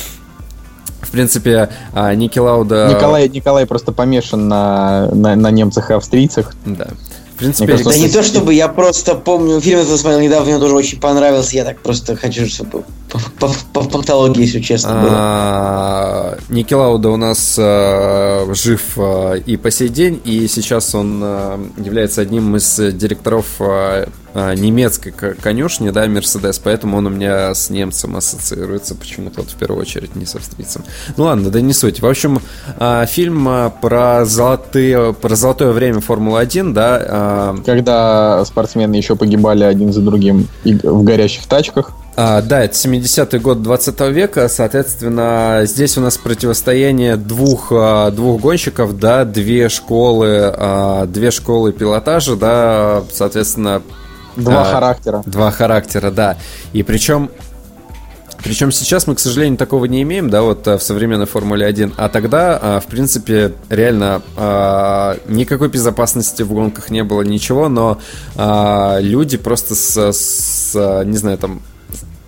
принципе, а, Ники Лауда... Николай, Николай просто помешан на, на, на немцах и австрийцах. Да. В принципе, кажется, да не то чтобы я просто помню, фильм этот смотрел недавно, мне тоже очень понравился, я так просто хочу, чтобы по, по, по фактологии, если честно. А, Ники Лауда у нас а, жив а, и по сей день, и сейчас он а, является одним из директоров а, а, немецкой конюшни, да, Мерседес, поэтому он у меня с немцем ассоциируется почему-то вот в первую очередь, не с австрийцем. Ну ладно, да не суть. В общем, а, фильм а, про, золотые, про золотое время Формулы-1, да. Когда спортсмены еще погибали один за другим в горящих тачках. А, да, это 70-й год 20 века, соответственно, здесь у нас противостояние двух, двух гонщиков, да, две школы, две школы пилотажа, да, соответственно, Два а, характера. Два характера, да. И причем причем сейчас мы, к сожалению, такого не имеем, да, вот э, в современной Формуле 1. А тогда, а, в принципе, реально а, никакой безопасности в гонках не было, ничего, но люди просто с, с не знаю, там,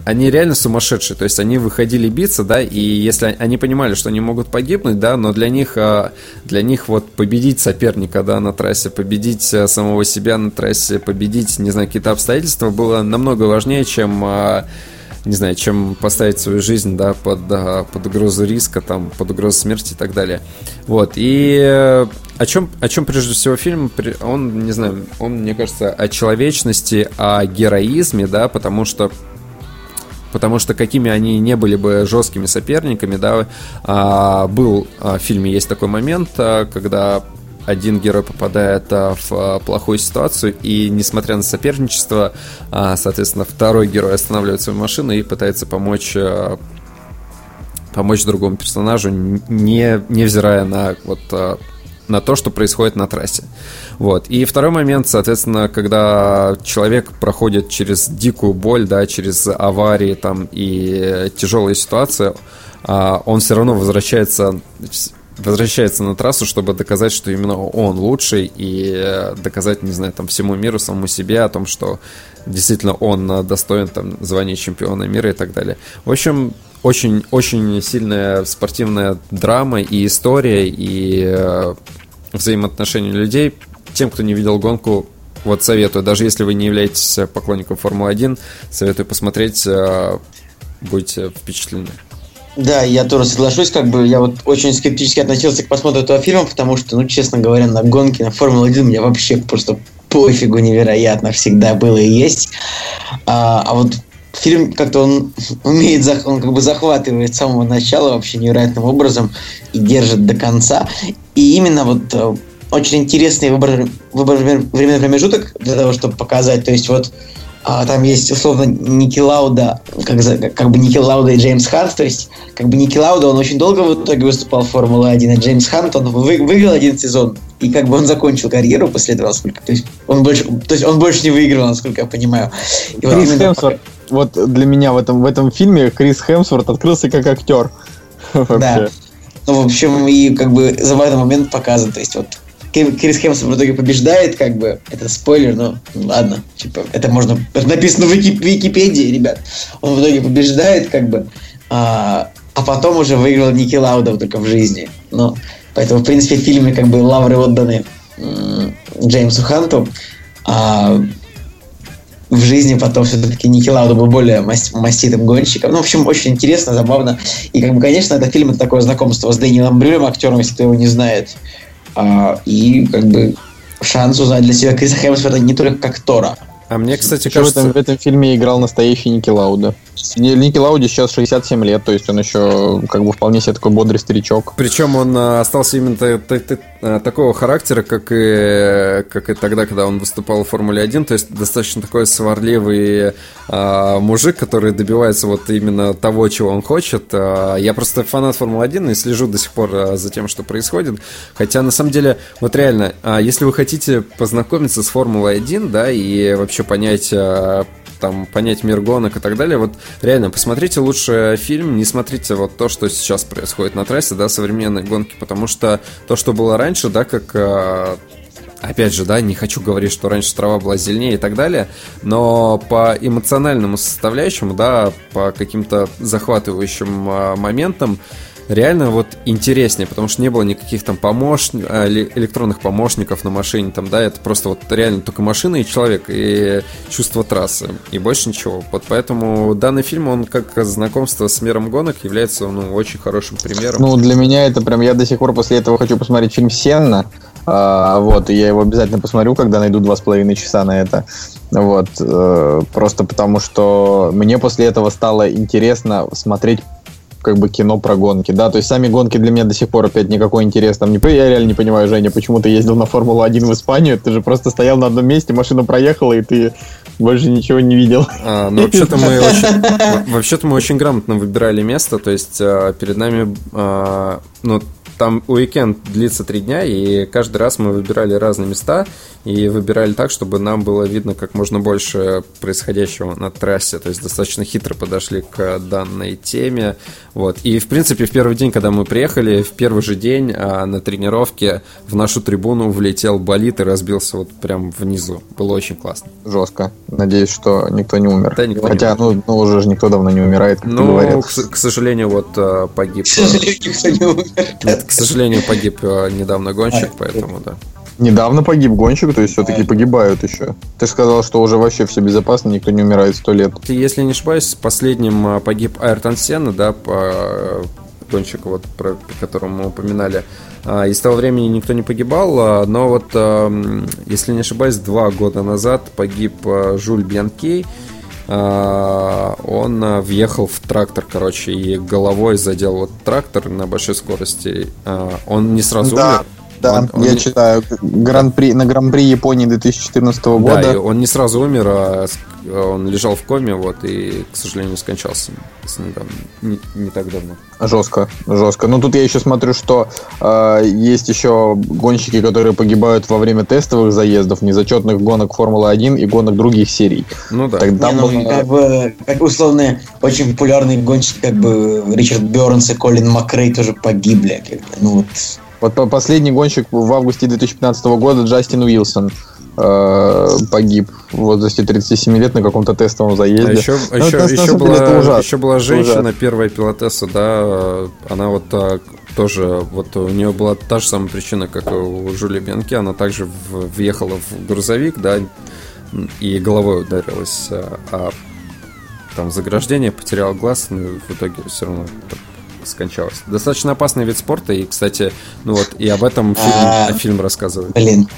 они реально сумасшедшие, то есть они выходили биться, да, и если они понимали, что они могут погибнуть, да, но для них, а, для них вот победить соперника, да, на трассе, победить а, самого себя на трассе, победить, не знаю, какие-то обстоятельства было намного важнее, чем а, не знаю, чем поставить свою жизнь, да, под, под угрозу риска, там, под угрозу смерти и так далее. Вот, и о чем, о чем прежде всего фильм, он, не знаю, он, мне кажется, о человечности, о героизме, да, потому что потому что какими они не были бы жесткими соперниками, да, а, был а, в фильме есть такой момент, а, когда один герой попадает в плохую ситуацию, и несмотря на соперничество, соответственно, второй герой останавливает свою машину и пытается помочь помочь другому персонажу, не, невзирая на вот на то, что происходит на трассе. Вот. И второй момент, соответственно, когда человек проходит через дикую боль, да, через аварии там и тяжелые ситуации, а, он все равно возвращается возвращается на трассу, чтобы доказать, что именно он лучший и доказать, не знаю, там всему миру, самому себе о том, что действительно он достоин там звания чемпиона мира и так далее. В общем, очень, очень сильная спортивная драма и история, и э, взаимоотношения людей. Тем, кто не видел гонку, вот советую, даже если вы не являетесь поклонником Формулы-1, советую посмотреть, э, будете впечатлены. Да, я тоже соглашусь, как бы я вот очень скептически относился к просмотру этого фильма, потому что, ну, честно говоря, на гонке, на Формулу-1 мне вообще просто пофигу невероятно всегда было и есть. А, а вот фильм как-то он умеет, он как бы захватывает с самого начала вообще невероятным образом и держит до конца. И именно вот э, очень интересный выбор, выбор временный промежуток для того, чтобы показать. То есть вот а, там есть условно Ники Лауда, как, как бы Ники Лауда и Джеймс Хант, то есть как бы Ники Лауда, он очень долго в итоге выступал в Формуле-1, а Джеймс Хант, он вы, выиграл один сезон, и как бы он закончил карьеру после этого, сколько, то есть он больше, то есть он больше не выиграл, насколько я понимаю. И Крис вот именно... Хемсворт, вот для меня в этом, в этом фильме Крис Хемсворт открылся как актер. Да. Ну, в общем, и как бы забавный момент показан, то есть вот Крис Хемсворт в итоге побеждает, как бы, это спойлер, но ладно, типа, это можно, это написано в Википедии, ребят. Он в итоге побеждает, как бы, а, а потом уже выиграл Ники Лауда только в жизни. Ну, поэтому, в принципе, в фильме как бы лавры отданы Джеймсу Ханту, а в жизни потом все-таки Ники Лауда был более маститым гонщиком. Ну, в общем, очень интересно, забавно. И, как бы, конечно, это фильм, это такое знакомство с Дэниелом Брюлем, актером, если кто его не знает. А, и как бы шанс узнать для себя Криса Хемсворта не только как Тора. А мне, кстати, кажется... В этом, в этом фильме играл настоящий Ники Лауда. Ники Лауди сейчас 67 лет, то есть он еще как бы вполне себе такой бодрый старичок. Причем он а, остался именно такого характера, как и, как и тогда, когда он выступал в Формуле 1, то есть достаточно такой сварливый а, мужик, который добивается вот именно того, чего он хочет. А, я просто фанат Формулы 1 и слежу до сих пор а, за тем, что происходит. Хотя, на самом деле, вот реально, если вы хотите познакомиться с Формулой 1, да, и вообще понять там понять мир гонок и так далее, вот реально посмотрите лучше фильм, не смотрите вот то, что сейчас происходит на трассе, да, современные гонки, потому что то, что было раньше, да, как э, опять же, да, не хочу говорить, что раньше трава была зеленее и так далее, но по эмоциональному составляющему, да, по каким-то захватывающим э, моментам, реально вот интереснее, потому что не было никаких там помощников, электронных помощников на машине, там, да, это просто вот реально только машина и человек, и чувство трассы, и больше ничего. Вот поэтому данный фильм, он как знакомство с миром гонок является, ну, очень хорошим примером. Ну, для меня это прям, я до сих пор после этого хочу посмотреть фильм «Сенна», а, вот, и я его обязательно посмотрю, когда найду два с половиной часа на это. Вот, э, просто потому что мне после этого стало интересно смотреть как бы кино про гонки, да, то есть сами гонки для меня до сих пор опять никакой интерес там не... Я реально не понимаю, Женя, почему ты ездил на Формулу-1 в Испанию, ты же просто стоял на одном месте, машина проехала, и ты больше ничего не видел. А, ну, вообще-то мы очень, вообще-то мы очень грамотно выбирали место, то есть а, перед нами, а, ну, там уикенд длится три дня, и каждый раз мы выбирали разные места и выбирали так, чтобы нам было видно как можно больше происходящего на трассе. То есть достаточно хитро подошли к данной теме. Вот. И, в принципе, в первый день, когда мы приехали, в первый же день а, на тренировке в нашу трибуну влетел болит и разбился вот прям внизу. Было очень классно. Жестко. Надеюсь, что никто не умер. Да, никто Хотя, не умер. ну, ну, уже же никто давно не умирает, как ну, ты говорил. к, к сожалению, вот а, погиб... К сожалению, никто не умер. Нет, к сожалению, погиб а, недавно гонщик, поэтому да. Недавно погиб гонщик, то есть все-таки погибают еще. Ты же сказал, что уже вообще все безопасно, никто не умирает сто лет. Если не ошибаюсь, последним а, погиб Айртон Сенна, да, по гонщику, вот, про которого мы упоминали. А, И с того времени никто не погибал, а, но вот, а, м, если не ошибаюсь, два года назад погиб а, Жюль Бьянкей. А, Он а, въехал в трактор, короче, и головой задел вот трактор на большой скорости. А, Он не сразу Да, умер. Да, Он- он я читаю гран-при, на гран-при Японии 2014 Да, года. и он не сразу умер, а он лежал в коме, вот, и, к сожалению, скончался недавно, не, не так давно. Жестко, жестко. Ну тут я еще смотрю, что э, есть еще гонщики, которые погибают во время тестовых заездов, незачетных гонок Формулы-1 и гонок других серий. Ну да. Там Не, ну, было- как бы, как условные, очень популярные гонщики, как бы Ричард Бернс и Колин Макрей тоже погибли. как бы. Ну вот, последний гонщик в августе 2015 года Джастин Уилсон э, погиб в возрасте 37 лет на каком-то тестовом заезде. А еще, Ну, еще, это, еще, была, ужасно. еще была женщина, ужасно. первая пилотесса, да, она вот так тоже, вот у нее была та же самая причина, как и у Жюли Бенки, она также въехала в грузовик, да, и головой ударилась, а, а там заграждение, потеряла глаз, ну, и в итоге все равно скончалась. Достаточно опасный вид спорта, и, кстати, ну вот, и об этом фильм, А. фильм рассказывает. блин.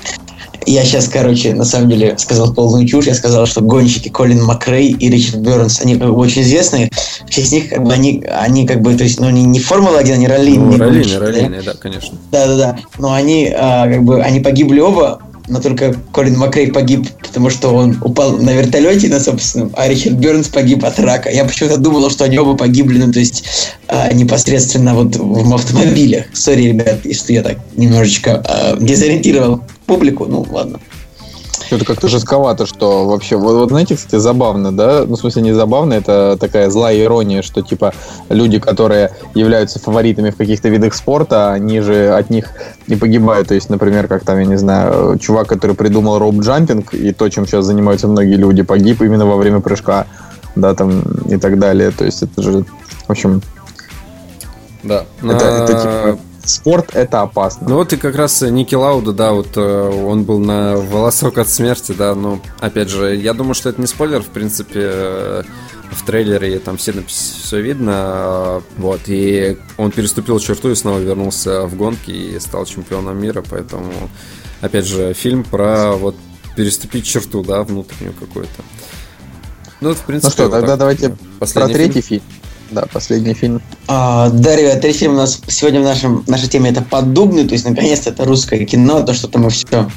Я сейчас, короче, на самом деле сказал полную чушь. Я сказал, что гонщики Колин Макрей и Ричард Бернс, они как бы очень известные. В честь них, как бы, они, они как бы, то есть, ну, не, не Формула-1, они раллийные Ну, раллийный, гонщики, да? да, конечно. Да-да-да. Но они, а, как бы, они погибли оба, но только Колин Макрей погиб, потому что он упал на вертолете на собственном, а Ричард Бернс погиб от рака. Я почему-то думал, что они оба погибли, ну, то есть, а, непосредственно вот в автомобилях. Сори, ребят, если я так немножечко а, дезориентировал публику, ну, ладно. Что-то как-то жестковато, что вообще... Вот, вот знаете, кстати, забавно, да? Ну, в смысле, не забавно, это такая злая ирония, что, типа, люди, которые являются фаворитами в каких-то видах спорта, они же от них не погибают. То есть, например, как там, я не знаю, чувак, который придумал роуп-джампинг, и то, чем сейчас занимаются многие люди, погиб именно во время прыжка, да, там, и так далее. То есть, это же, в общем, Да. это, А, это, типа, спорт это опасно. Ну вот и как раз Ники Лауда, да, вот э, он был на волосок от смерти, да, но опять же, я думаю, что это не спойлер, в принципе, э, в трейлере там все все видно, э, вот, и он переступил черту и снова вернулся в гонки и стал чемпионом мира, поэтому, опять же, фильм про вот переступить черту, да, внутреннюю какую-то. Ну, вот, в принципе, Ну что, вот тогда так. давайте про фильм. третий фильм. Да, последний фильм. А, да, ребят, третий фильм у нас сегодня в нашем, нашей теме это «Поддубный», то есть, наконец-то, это русское кино, то, что-то мы все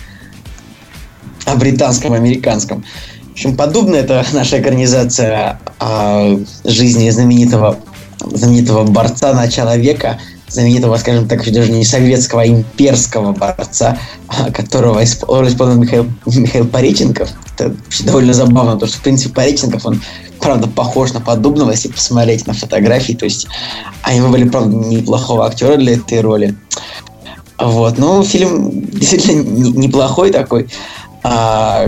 о британском, американском. В общем, «Поддубный» — это наша экранизация а, жизни знаменитого, знаменитого борца начала века, знаменитого, скажем так, даже не советского, а имперского борца, а, которого исполнил Михаил, Михаил Пореченков. Это довольно забавно, потому что, в принципе, Пореченков, он правда похож на Поддубного, если посмотреть на фотографии. То есть они выбрали, правда, неплохого актера для этой роли. Вот, ну, фильм действительно не- неплохой такой. А,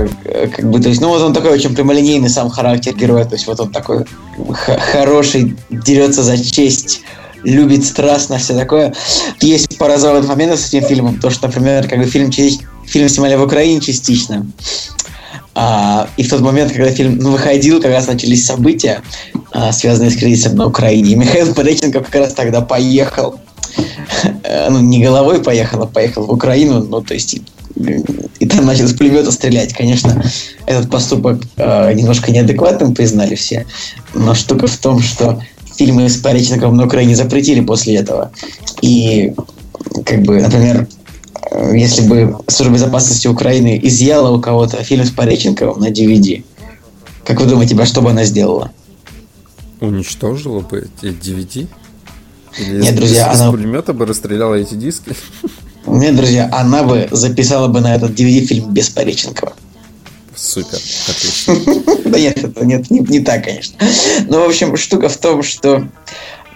как бы, то есть, ну, вот он такой очень прямолинейный сам характер героя. То есть, вот он такой хороший, дерется за честь любит страстно, все такое. Есть пара забавных моментов с этим фильмом, то, что, например, как бы фильм, фильм снимали в Украине частично, а, и в тот момент, когда фильм ну, выходил, как раз начались события, а, связанные с кризисом на Украине. И Михаил Пореченков как раз тогда поехал. Э, ну, не головой поехал, а поехал в Украину. Ну, то есть, и, там начал с пулемета стрелять. Конечно, этот поступок э, немножко неадекватным признали все. Но штука в том, что фильмы с Пореченковым на Украине запретили после этого. И, как бы, например, если бы Служба безопасности Украины изъяла у кого-то фильм с Пореченковым на DVD, как вы думаете, что бы она сделала? Уничтожила бы эти DVD? Или Нет, друзья, из она... пулемета бы расстреляла эти диски? Нет, друзья, она бы записала бы на этот DVD фильм без Пореченкова. Супер, отлично. Да нет, это нет, не, не так, конечно. Но, в общем, штука в том, что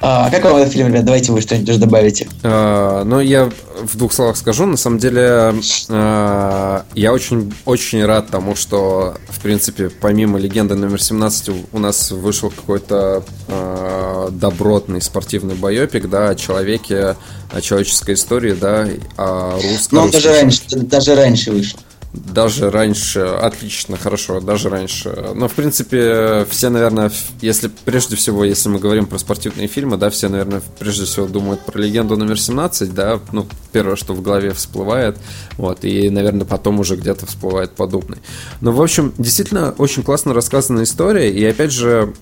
а как вам этот фильм, ребят? Давайте вы что-нибудь тоже добавите. А, ну, я в двух словах скажу. На самом деле, а, я очень, очень рад тому, что, в принципе, помимо «Легенды номер 17» у нас вышел какой-то а, добротный спортивный боепик, да, о человеке, о человеческой истории, да, о русском. Ну, он даже раньше, даже раньше вышел даже раньше, отлично, хорошо, даже раньше. Но, в принципе, все, наверное, если прежде всего, если мы говорим про спортивные фильмы, да, все, наверное, прежде всего думают про легенду номер 17, да, ну, первое, что в голове всплывает, вот, и, наверное, потом уже где-то всплывает подобный. Но, в общем, действительно, очень классно рассказана история, и, опять же,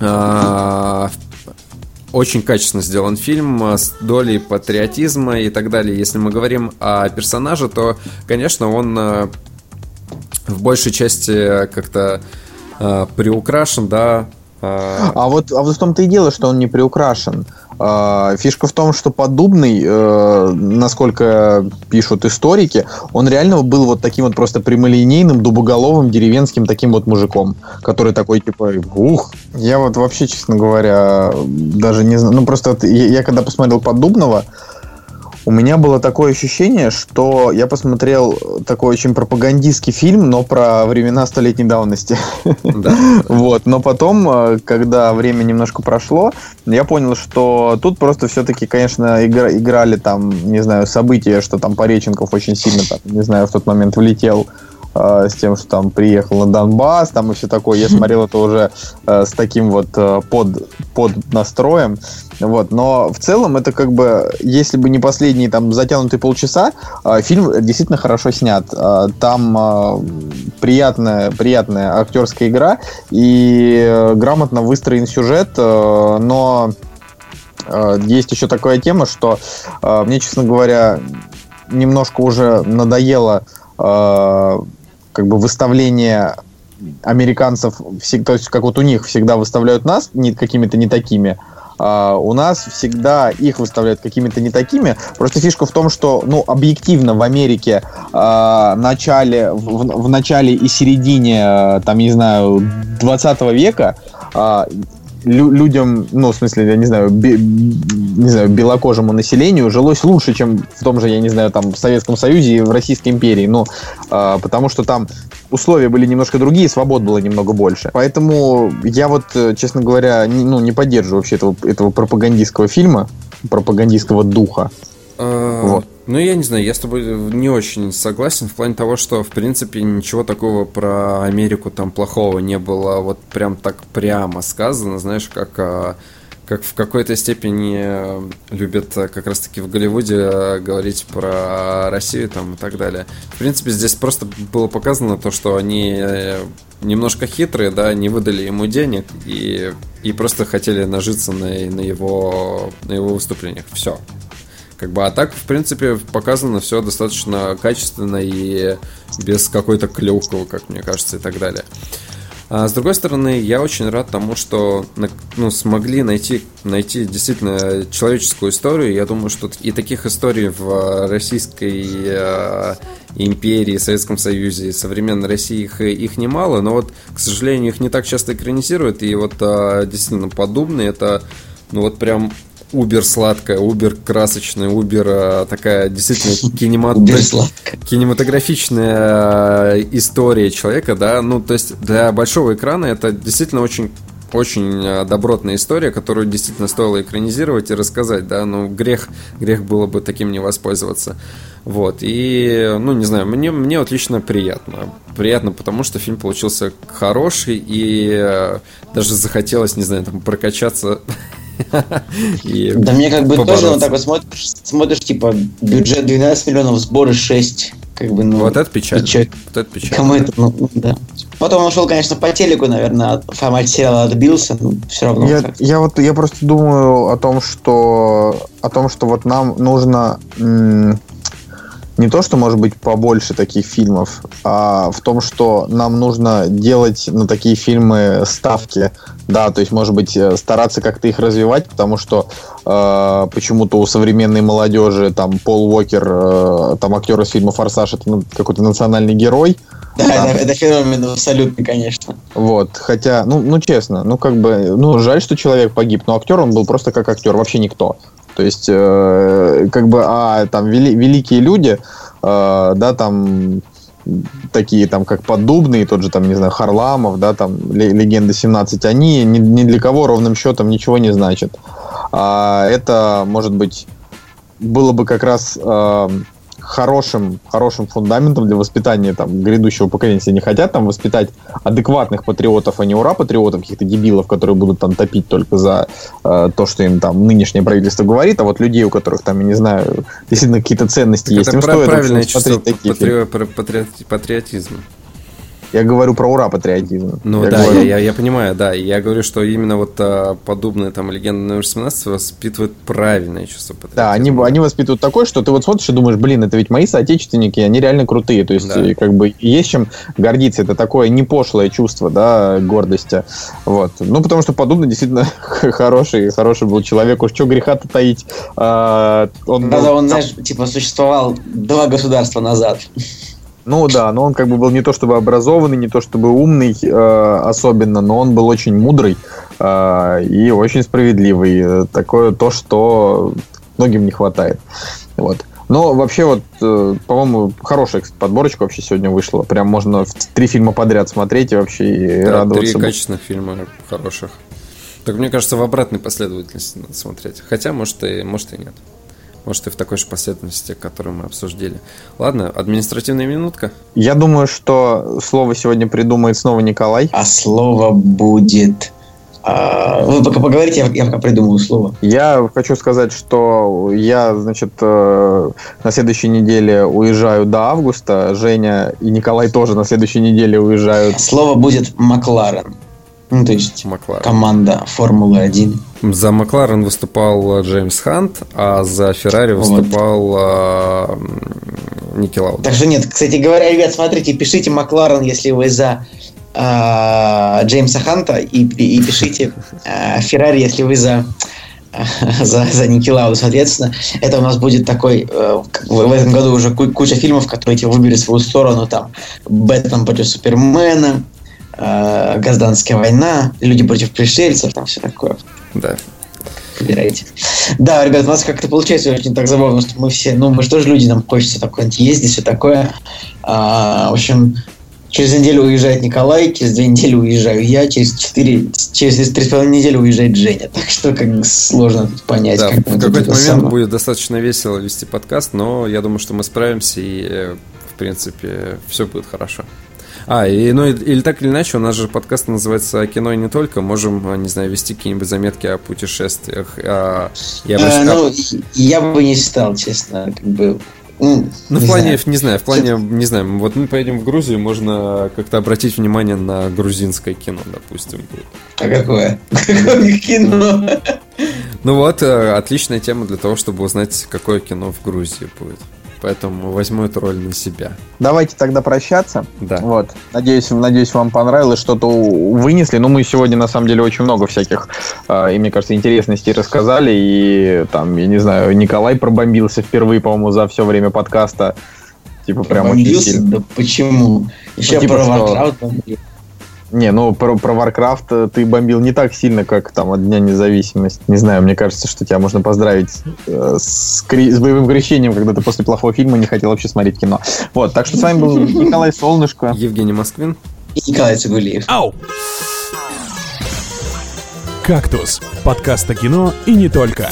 а, очень качественно сделан фильм э, с долей патриотизма и так далее. Если мы говорим о персонаже, то, конечно, он э, в большей части как-то э, приукрашен, да. А вот, а вот в том-то и дело, что он не приукрашен. А, фишка в том, что Поддубный, э, насколько пишут историки, он реально был вот таким вот просто прямолинейным, дубоголовым, деревенским таким вот мужиком, который такой типа, ух. Я вот вообще, честно говоря, даже не знаю, ну просто я, я когда посмотрел Поддубного, у меня было такое ощущение, что я посмотрел такой очень пропагандистский фильм, но про времена столетней давности. Да. Вот, но потом, э, когда время немножко прошло, я понял, что тут просто все-таки, конечно, игра, играли там, не знаю, события, что там Пореченков очень сильно, там, не знаю, в тот момент влетел с тем, что там приехал на Донбасс, там все такое. Я смотрел это уже э, с таким вот э, под, под настроем. Вот, но в целом это как бы, если бы не последние там затянутые полчаса, э, фильм действительно хорошо снят. Там приятная, приятная актерская игра и грамотно выстроен сюжет, но есть еще такая тема, что мне, честно говоря, немножко уже надоело э, как бы выставление американцев, то есть как вот у них всегда выставляют нас не, какими-то не такими, а у нас всегда их выставляют какими-то не такими. Просто фишка в том, что, ну, объективно в Америке э, начале, в, в начале и середине, э, там, не знаю, 20 века э, лю- людям, ну, в смысле, я не знаю, би- не знаю, белокожему населению жилось лучше, чем в том же, я не знаю, там, в Советском Союзе и в Российской империи. Ну, э, потому что там условия были немножко другие, свобод было немного больше. Поэтому я вот, э, честно говоря, не, ну, не поддерживаю вообще этого, этого пропагандистского фильма, пропагандистского духа. А, вот. Ну, я не знаю, я с тобой не очень согласен в плане того, что, в принципе, ничего такого про Америку там плохого не было вот прям так прямо сказано, знаешь, как а, как в какой-то степени любят как раз-таки в Голливуде говорить про Россию там и так далее. В принципе, здесь просто было показано то, что они э, немножко хитрые, да, не выдали ему денег и, и просто хотели нажиться на, на, его, на его выступлениях. Все. Как бы, а так, в принципе, показано все достаточно качественно и без какой-то клювки, как мне кажется, и так далее. А с другой стороны, я очень рад тому, что ну, смогли найти, найти действительно человеческую историю. Я думаю, что и таких историй в Российской э, империи, Советском Союзе и современной России их, их немало, но вот, к сожалению, их не так часто экранизируют. И вот э, действительно подобные это ну вот прям убер сладкая, убер красочная, убер э, такая действительно кинематограф... кинематографичная э, история человека, да, ну, то есть для большого экрана это действительно очень очень э, добротная история, которую действительно стоило экранизировать и рассказать, да, но грех, грех было бы таким не воспользоваться. Вот, и, ну, не знаю, мне, мне вот лично приятно. Приятно, потому что фильм получился хороший, и даже захотелось, не знаю, там, прокачаться да мне как бы тоже вот так вот смотришь, смотришь, типа, бюджет 12 миллионов, сборы 6. Как бы, ну, вот это печально. Печаль. Вот это печально. Кому это, ну, ну, да. Потом он шел, конечно, по телеку, наверное, формат сериала отбился, но все равно. Я, я вот я просто думаю о том, что о том, что вот нам нужно м- не то, что может быть побольше таких фильмов, а в том, что нам нужно делать на такие фильмы ставки. Да, то есть, может быть, э, стараться как-то их развивать, потому что э, почему-то у современной молодежи там Пол Уокер, э, там актер из фильма Форсаж, это ну, какой-то национальный герой. Да, да. Это, это феномен абсолютно, конечно. Вот, хотя, ну, ну честно, ну как бы, ну жаль, что человек погиб, но актер он был просто как актер, вообще никто. То есть, э, как бы, а там вели, великие люди, э, да, там такие там, как Поддубный, тот же там, не знаю, Харламов, да, там, Легенда 17, они ни, ни для кого ровным счетом ничего не значат. А это, может быть, было бы как раз э, хорошим, хорошим фундаментом для воспитания там, грядущего поколения. Если не хотят там воспитать адекватных патриотов, а не ура-патриотов, каких-то дебилов, которые будут там топить только за э, то, что им там нынешнее правительство говорит, а вот людей, у которых там, я не знаю, действительно какие-то ценности так есть, им стоит правильное чувство такие патри... патри... патриотизма. Я говорю про ура патриотизм. Ну я да, говорю... я, я, я понимаю, да. Я говорю, что именно вот а, подобные там легенды номер 17 воспитывают правильное чувство патриотизма. Да, они, они воспитывают такое, что ты вот смотришь и думаешь, блин, это ведь мои соотечественники, они реально крутые. То есть, да. как бы есть чем гордиться. Это такое не пошлое чувство, да, гордости. Вот. Ну, потому что подобный действительно хороший, хороший был человек. Уж что греха-то таить. А, он да, был... он, знаешь, типа существовал два государства назад. Ну да, но он как бы был не то чтобы образованный, не то чтобы умный э, особенно, но он был очень мудрый э, и очень справедливый. Такое то, что многим не хватает. Вот. Но вообще вот, э, по-моему, хорошая кстати, подборочка вообще сегодня вышла. Прям можно три фильма подряд смотреть и вообще и да, радоваться. Три качественных фильма хороших. Так мне кажется, в обратной последовательности надо смотреть. Хотя, может, и, может и нет. Может, и в такой же последовательности, которую мы обсуждали. Ладно, административная минутка. Я думаю, что слово сегодня придумает снова Николай. А слово будет... А, вы пока поговорите, я, я пока придумаю слово. Я хочу сказать, что я, значит, э, на следующей неделе уезжаю до августа. Женя и Николай тоже на следующей неделе уезжают. Слово будет Макларен. Ну, то есть Макларен. команда Формулы-1. За Макларен выступал Джеймс Хант, а за Феррари выступал вот. а, Ники Лауда. Так что нет, кстати говоря, ребят, смотрите, пишите Макларен, если вы за а, Джеймса Ханта, и, и пишите а, Феррари, если вы за за, за Ники Лауду, соответственно. Это у нас будет такой, э, в этом году уже куча фильмов, которые тебе выберут свою сторону, там, Бэтмен против Супермена, э, Гражданская война, люди против пришельцев, там все такое. Да. Выбирайте. Да, ребят, у нас как-то получается очень так забавно, что мы все, ну, мы же тоже люди, нам хочется такое ездить, все такое. А, в общем, через неделю уезжает Николай, через две недели уезжаю я, через четыре, через три с половиной недели уезжает Женя. Так что как сложно понять. Да, как в какой-то момент самое. будет достаточно весело вести подкаст, но я думаю, что мы справимся и, э, в принципе, все будет хорошо. А, и, ну, или так или иначе, у нас же подкаст называется «Кино и не только». Можем, а, не знаю, вести какие-нибудь заметки о путешествиях. А, я, бы а, ну, я бы не стал, честно, как бы ну, в плане, знаю. не знаю, в плане, не знаю, вот мы поедем в Грузию, можно как-то обратить внимание на грузинское кино, допустим. А какое? Какое кино? Ну вот, э, отличная тема для того, чтобы узнать, какое кино в Грузии будет. Поэтому возьму эту роль на себя. Давайте тогда прощаться. Да. Вот. Надеюсь, надеюсь, вам понравилось, что-то вынесли. Ну, мы сегодня, на самом деле, очень много всяких, э, и, мне кажется, интересностей рассказали. И там, я не знаю, Николай пробомбился впервые, по-моему, за все время подкаста. Типа, прям очень сильно. Да почему? Еще ну, типа, про Warcraft не, ну про, про Warcraft ты бомбил не так сильно, как там от Дня независимости. Не знаю, мне кажется, что тебя можно поздравить э, с, кри- с боевым крещением, когда ты после плохого фильма не хотел вообще смотреть кино. Вот, так что с вами был Николай Солнышко. Евгений Москвин. И Николай Цигулиев. Ау! «Кактус» — подкаст о кино и не только.